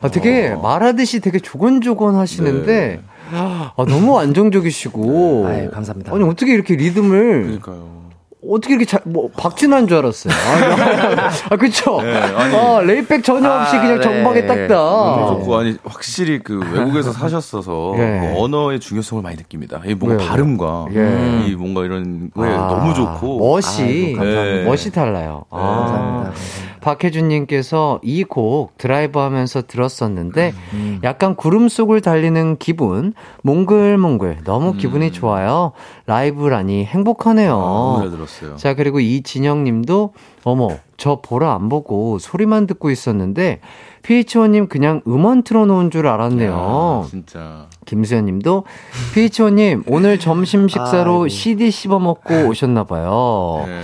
아, 되게 말하듯이 되게 조곤조곤 하시는데, 네. 아, 너무 안정적이시고. 아유, 감사합니다. 아니, 어떻게 이렇게 리듬을, 그러니까요. 어떻게 이렇게 잘, 뭐, 박진환 줄 알았어요. 아, 아 그쵸? 네, 아니. 아, lay back 전혀 없이 아, 그냥 네. 정박에 너무 딱다. 좋고 아니 확실히 그 외국에서 사셨어서 예. 그 언어의 중요성을 많이 느낍니다. 이 뭔가 왜요? 발음과 예. 이 뭔가 이런 거에 아, 너무 좋고 멋이. 네. 멋이 달라요. 아. 감사합니다. 박혜준님께서 이 곡 드라이브 하면서 들었었는데 음. 약간 구름 속을 달리는 기분, 몽글몽글 너무 음. 기분이 좋아요. 라이브라니 행복하네요. 잘 들었어요. 자, 그리고 이진영님도 어머, 저 보라 안 보고 소리만 듣고 있었는데 PH1님 그냥 음원 틀어놓은 줄 알았네요. 야, 진짜 김수현님도 PH1님 오늘 점심 식사로 아이고. CD 씹어 먹고 오셨나봐요. 네.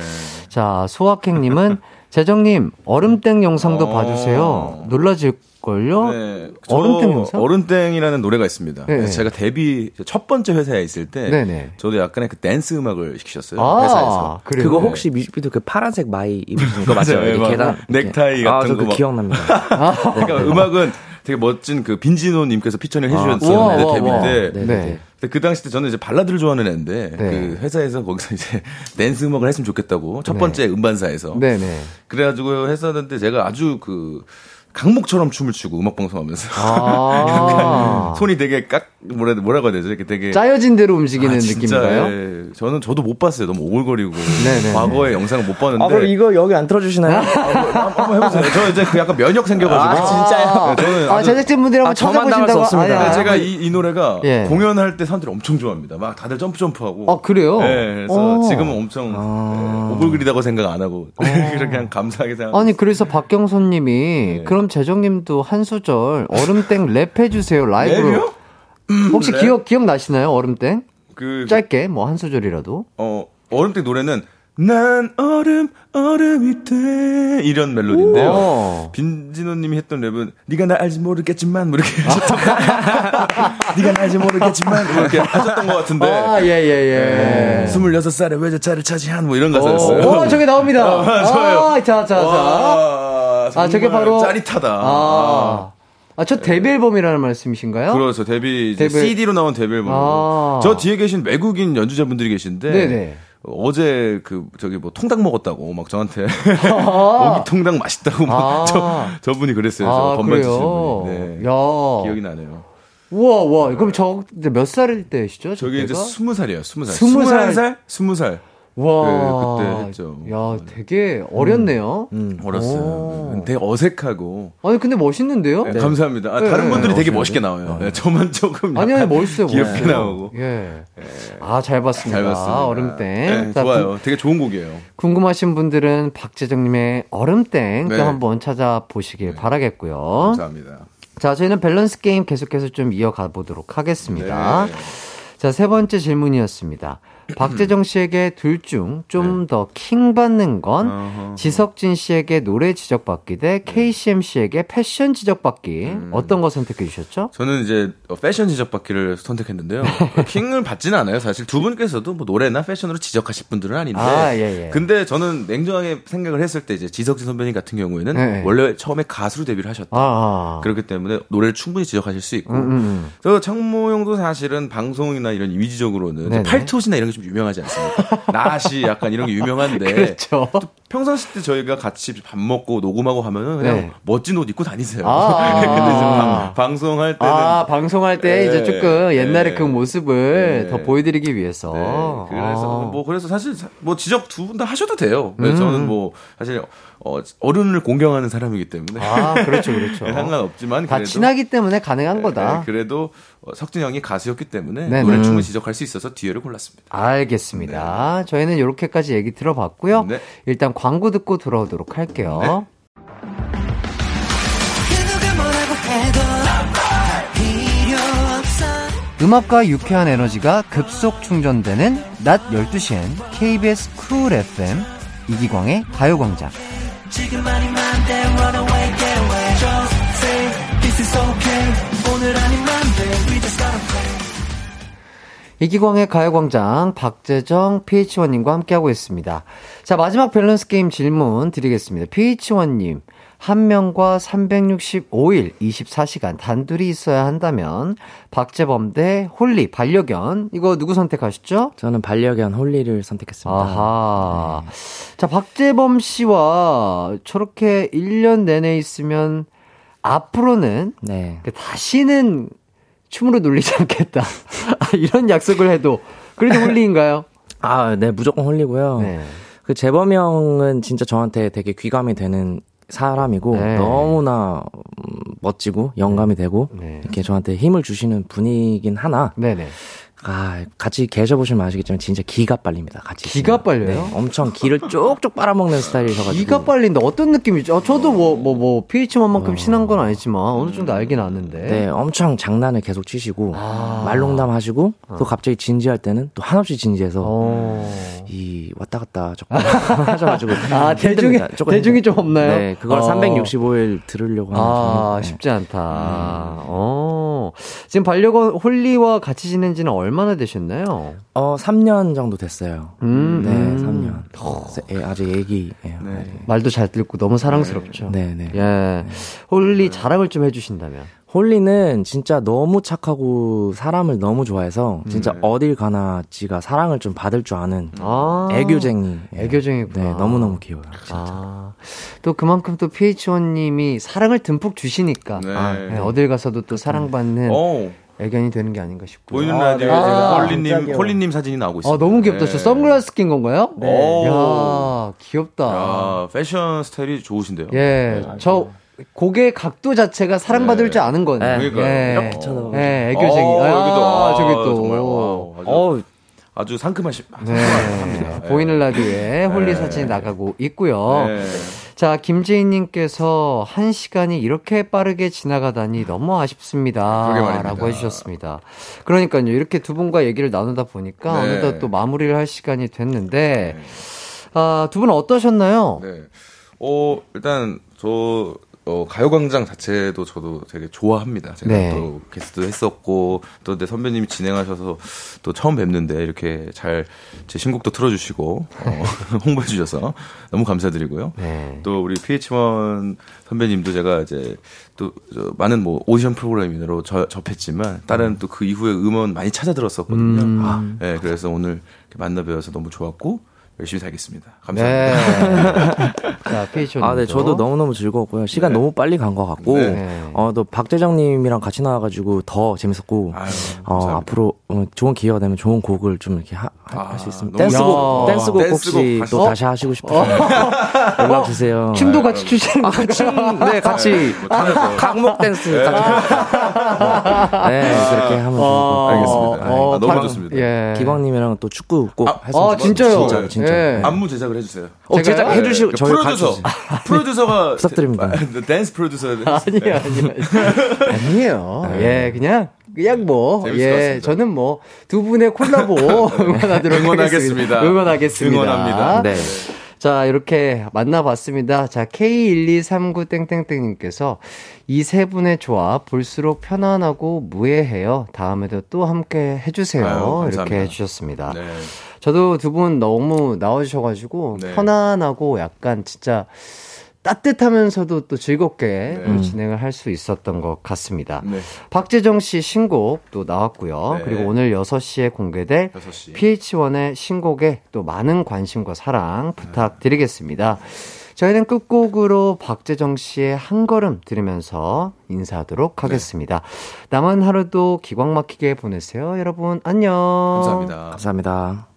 자, 소확행님은 재정님 얼음땡 영상도 어. 봐주세요. 놀라질걸요? 네. 얼음땡 저 영상? 얼음땡이라는 노래가 있습니다. 네. 제가 데뷔 첫 번째 회사에 있을 때 네네. 저도 약간의 그 댄스 음악을 시키셨어요. 아, 회사에서. 그래요? 그거 혹시 뮤직비디오 그 파란색 마이 입으신 거 맞죠? 맞아요. 이렇게 막 계단. 넥타이 아, 같은 저거그 막. 기억납니다. 그러니까 음악은 되게 멋진 그 빈지노 님께서 피처링 우와, 해주셨었는데 데뷔. 때. 네. 네. 근데 그 당시 때 저는 이제 발라드를 좋아하는 애인데 네. 그 회사에서 거기서 이제 댄스 음악을 했으면 좋겠다고 첫 네. 번째 음반사에서 네네. 그래가지고 했었는데 제가 아주 그 강목처럼 춤을 추고 음악 방송하면서 아. 손이 되게 깍 뭐라 뭐라고 해야 되죠? 이렇게 되게 짜여진 대로 움직이는 아, 느낌인가요? 예. 저는 저도 못 봤어요. 너무 오글거리고 네네. 과거의 영상을 못 봤는데. 아, 그럼 이거 여기 안 틀어주시나요? 한번 해보세요. 저 이제 그 약간 면역 생겨가지고. 아, 진짜요? 네, 저는 아, 아주- 제작진 분들이 한번 아, 찾아보신다고. 없습니다. 근데 제가 이, 이 노래가 예. 공연할 때 사람들이 엄청 좋아합니다. 막 다들 점프 점프하고. 아, 그래요? 네, 그래서 어. 지금은 엄청 아. 예, 오글거리다고 생각 안 하고 그렇게 그냥 감사하게 생각. 아니 그래서 박경선 님이 네. 그럼 재정 님도 한 소절 얼음땡 랩해 주세요. 라이브로. 랩이요? 혹시 랩? 기억 기억 나시나요? 얼음땡? 그 짧게 뭐 한 소절이라도. 어 얼음땡 노래는 난 얼음 얼음이 돼 이런 멜로디인데요. 어. 빈지노님이 했던 랩은 네가 나 알지 모르겠지만 뭐 이렇게 하셨던 네가 나 알지 모르겠지만 뭐 이렇게 하셨던 것 같은데 아, 예, 예, 예. 26살에 외제차를 차지한 뭐 이런 가사였어요. 오, 저게 나옵니다. 아, 저요. 아, 자, 자, 자. 와, 아, 저게 바로. 짜릿하다. 아. 아, 저 데뷔 앨범이라는 말씀이신가요? 그렇죠. 데뷔, 데뷔- CD로 나온 데뷔 앨범. 아. 저 뒤에 계신 외국인 연주자분들이 계신데. 네네. 어제 그 저기 뭐 통닭 먹었다고 막 저한테 아. 고기 통닭 맛있다고 막 아. 저 저분이 그랬어요. 아, 저 건반 치신? 분이. 네. 야. 기억이 나네요. 우와, 와. 그럼 저, 몇 살일 때시죠? 저게 이제? 스무 살이에요. 스무 살. 스무 살? 스무 살? 와. 그, 그때 했죠. 야, 되게 어렸네요. 음. 어렸어요. 오. 되게 어색하고. 아니, 근데 멋있는데요? 네, 감사합니다. 아, 네, 다른 네, 분들이 되게 멋있는데? 멋있게 나와요. 네, 저만 조금 아니, 아니, 멋있어요, 귀엽게 멋있어요. 나오고. 예. 아, 잘 봤습니다. 잘 봤습니다. 얼음땡. 네, 자, 좋아요. 되게 좋은 곡이에요. 궁금하신 분들은 박재정님의 얼음땡 또 네. 한번 찾아보시길 바라겠고요. 감사합니다. 자, 저희는 밸런스 게임 계속해서 좀 이어가 보도록 하겠습니다. 네. 자, 세 번째 질문이었습니다. 박재정 씨에게 둘 중 좀 더킹 받는 건 네. 어허. 지석진 씨에게 노래 지적받기 대 KCM 씨에게 패션 지적받기 음. 어떤 거 선택해 주셨죠? 저는 이제 어, 패션 지적받기를 선택했는데요. 그 킹을 받지는 않아요. 사실 두 분께서도 뭐 노래나 패션으로 지적하실 분들은 아닌데. 아, 예, 예. 근데 저는 냉정하게 생각을 했을 때 이제 지석진 선배님 같은 경우에는 네. 원래 처음에 가수로 데뷔를 하셨다. 아, 아. 그렇기 때문에 노래를 충분히 지적하실 수 있고. 음, 음, 음. 저 창모 형도 사실은 방송이나 이런 이미지적으로는. 팔토시나 이런 게좀 유명하지 않습니까? 나시 약간 이런 게 유명한데 그렇죠. 평상시 때 저희가 같이 밥 먹고 녹음하고 하면은 그냥 네. 멋진 옷 입고 다니세요. 아. 근데 이제 방, 방송할 때는 아, 방송할 때 네, 이제 조금 옛날에 네. 그 모습을 네. 더 보여드리기 위해서. 네, 그래서 아. 뭐 그래서 사실 뭐 지적 두 분 다 하셔도 돼요. 음. 그래서 저는 뭐 사실 어, 어른을 공경하는 사람이기 때문에 아, 그렇죠, 그렇죠. 상관없지만 다 그래도 친하기 때문에 가능한 거다. 네, 그래도 어, 석진 형이 가수였기 때문에 네네. 노래 충분히 지적할 수 있어서 뒤에를 골랐습니다. 알겠습니다. 저희는 이렇게까지 얘기 들어봤고요. 네. 일단 광고 듣고 돌아오도록 할게요. 음악과 유쾌한 에너지가 급속 충전되는 낮 12시엔 KBS 쿨 FM 이기광의 가요광장. 이기광의 가요광장 박재정 PH1님과 함께하고 있습니다. 자, 마지막 밸런스 게임 질문 드리겠습니다. PH1님, 한 명과 365일 24시간 단둘이 있어야 한다면 박재범 대 홀리 반려견 이거 누구 선택하셨죠? 저는 반려견 홀리를 선택했습니다. 아하. 자, 박재범 씨와 저렇게 1년 내내 있으면 앞으로는 네. 그 다시는 춤으로 놀리지 않겠다. 아, 이런 약속을 해도 그래도 홀리인가요? 아, 네, 무조건 홀리고요. 네. 그 재범 형은 진짜 저한테 되게 귀감이 되는 사람이고 네. 너무나 음, 멋지고 영감이 되고 네. 이렇게 저한테 힘을 주시는 분이긴 하나 네네. 아 같이 계셔보시면 아시겠지만 진짜 기가 빨립니다. 같이 기가. 빨려요? 네, 엄청 기를 쪽쪽 빨아먹는 스타일이셔가지고 기가 빨린다. 어떤 느낌이죠? 어, 저도 뭐, 뭐, 뭐, PH1만큼 친한 건 아니지만 어느 정도 알긴 아는데. 네, 엄청 장난을 계속 치시고 아. 말농담 하시고 또 갑자기 진지할 때는 또 한없이 진지해서 어. 이 왔다 갔다 조금 하셔가지고 아, 대중이. 조금 대중이. 좀 없나요? 네, 그걸 어. 365일 들으려고 하는 아, 저는, 네. 쉽지 않다. 어. 지금 반려견 홀리와 같이 지낸 지는 얼마나 되셨나요? 어, 3년 정도 됐어요. 음, 네, 음. 3년. 그래서 애, 아직 애기예요. 네. 말도 잘 듣고 너무 사랑스럽죠. 네, 네. 예. 홀리 자랑을 좀 해주신다면. 홀리는 진짜 너무 착하고 사람을 너무 좋아해서 진짜 네. 어딜 가나 지가 사랑을 좀 받을 줄 아는 아. 애교쟁이. 애교쟁이구나. 네, 너무너무 귀여워요. 아. 또 그만큼 또 PH1님이 사랑을 듬뿍 주시니까. 네. 아, 네, 어딜 가서도 또 사랑받는 어, 애견이 되는 게 아닌가 싶고. 보이는 아, 라디오에 네. 제가 아, 귀여워. 홀리님 사진이 나오고 있어요. 아, 너무 귀엽다. 저 선글라스 낀 건가요? 네. 야, 귀엽다. 야, 패션 스타일이 좋으신데요. 예, 저 고개 각도 자체가 사랑받을 네. 줄 아는 거네요. 네. 그러니까요. 예. 이렇게 쳐다보죠. 예, 애교쟁이. 어, 아, 여기도, 아, 저기 또. 정말, 와, 아주, 어, 아주 상큼하시, 네. 상큼합니다. 예. 보이는 라디오에 홀리 네. 사진이 나가고 있고요. 네. 자, 김재인님께서 한 시간이 이렇게 빠르게 지나가다니 너무 아쉽습니다. 라고 해주셨습니다. 그러니까요, 이렇게 두 분과 얘기를 나누다 보니까 네. 어느덧 또 마무리를 할 시간이 됐는데, 아, 두 분은 어떠셨나요? 네. 어, 일단, 저, 어, 가요광장 자체도 저도 되게 좋아합니다. 제가 네. 또 게스트도 했었고, 또 내 선배님이 진행하셔서 또 처음 뵙는데 이렇게 잘 제 신곡도 틀어주시고, 어, 홍보해 주셔서 너무 감사드리고요. 네. 또 우리 PH1 선배님도 제가 이제 또 저, 많은 뭐 오디션 프로그램으로 저, 접했지만 다른 또그 이후에 음원 많이 찾아 들었었거든요. 음. 아, 네, 그래서 오늘 만나 뵈어서 너무 좋았고 열심히 살겠습니다. 감사합니다. 네. 자. 아, 네, 저도 너무너무 즐거웠고요. 시간 너무 빨리 간 것 같고, 네. 어, 또 박재정님이랑 같이 나와가지고 더 재밌었고, 아유, 어. 앞으로 어, 좋은 기회가 되면 좋은 곡을 좀 이렇게 하, 아, 할수 있으면 댄스곡. 댄스곡 댄스곡 혹시 다시- 또 어? 다시 하시고 싶으면 연락 주세요. 춤도 같이 추시는 아, 거죠? 춤, 네, 같이 강목 댄스. 네, 그렇게 하면 좋을 것 같아요. 알겠습니다. 아, 너무 방- 좋습니다. 예. 기광님이랑 또 축구 꼭 아, 했으면 아, 좋겠어요. 진짜요? 진짜로, 진짜. 예. 안무 제작을 해주세요. 어, 제작? 해주시고, 네, 저희 프로듀서, 가르쳐주세요. 프로듀서가 부탁드립니다. 아, 댄스 프로듀서. 아니요, 아니요. 아니에요. 예, 그냥, 그냥 뭐, 예. 저는 뭐, 두 분의 콜라보 응원하도록 응원하겠습니다. 하겠습니다. 응원하겠습니다. 응원합니다. 네. 자, 이렇게 만나봤습니다. 자, K1239땡땡땡님께서 이 세 분의 조합 볼수록 편안하고 무해해요. 다음에도 또 함께 해주세요. 아유. 이렇게 해주셨습니다. 네. 저도 두 분 너무 나와주셔가지고 네. 편안하고 약간 진짜 따뜻하면서도 또 즐겁게 네. 또 진행을 할 수 있었던 것 같습니다. 네. 박재정 씨 신곡 또 나왔고요. 네. 그리고 오늘 6시에 공개될 6시. PH1의 신곡에 또 많은 관심과 사랑 부탁드리겠습니다. 저희는 끝곡으로 박재정 씨의 한 걸음 들으면서 인사하도록 하겠습니다. 남은 하루도 기광 막히게 보내세요. 여러분, 안녕. 감사합니다. 감사합니다.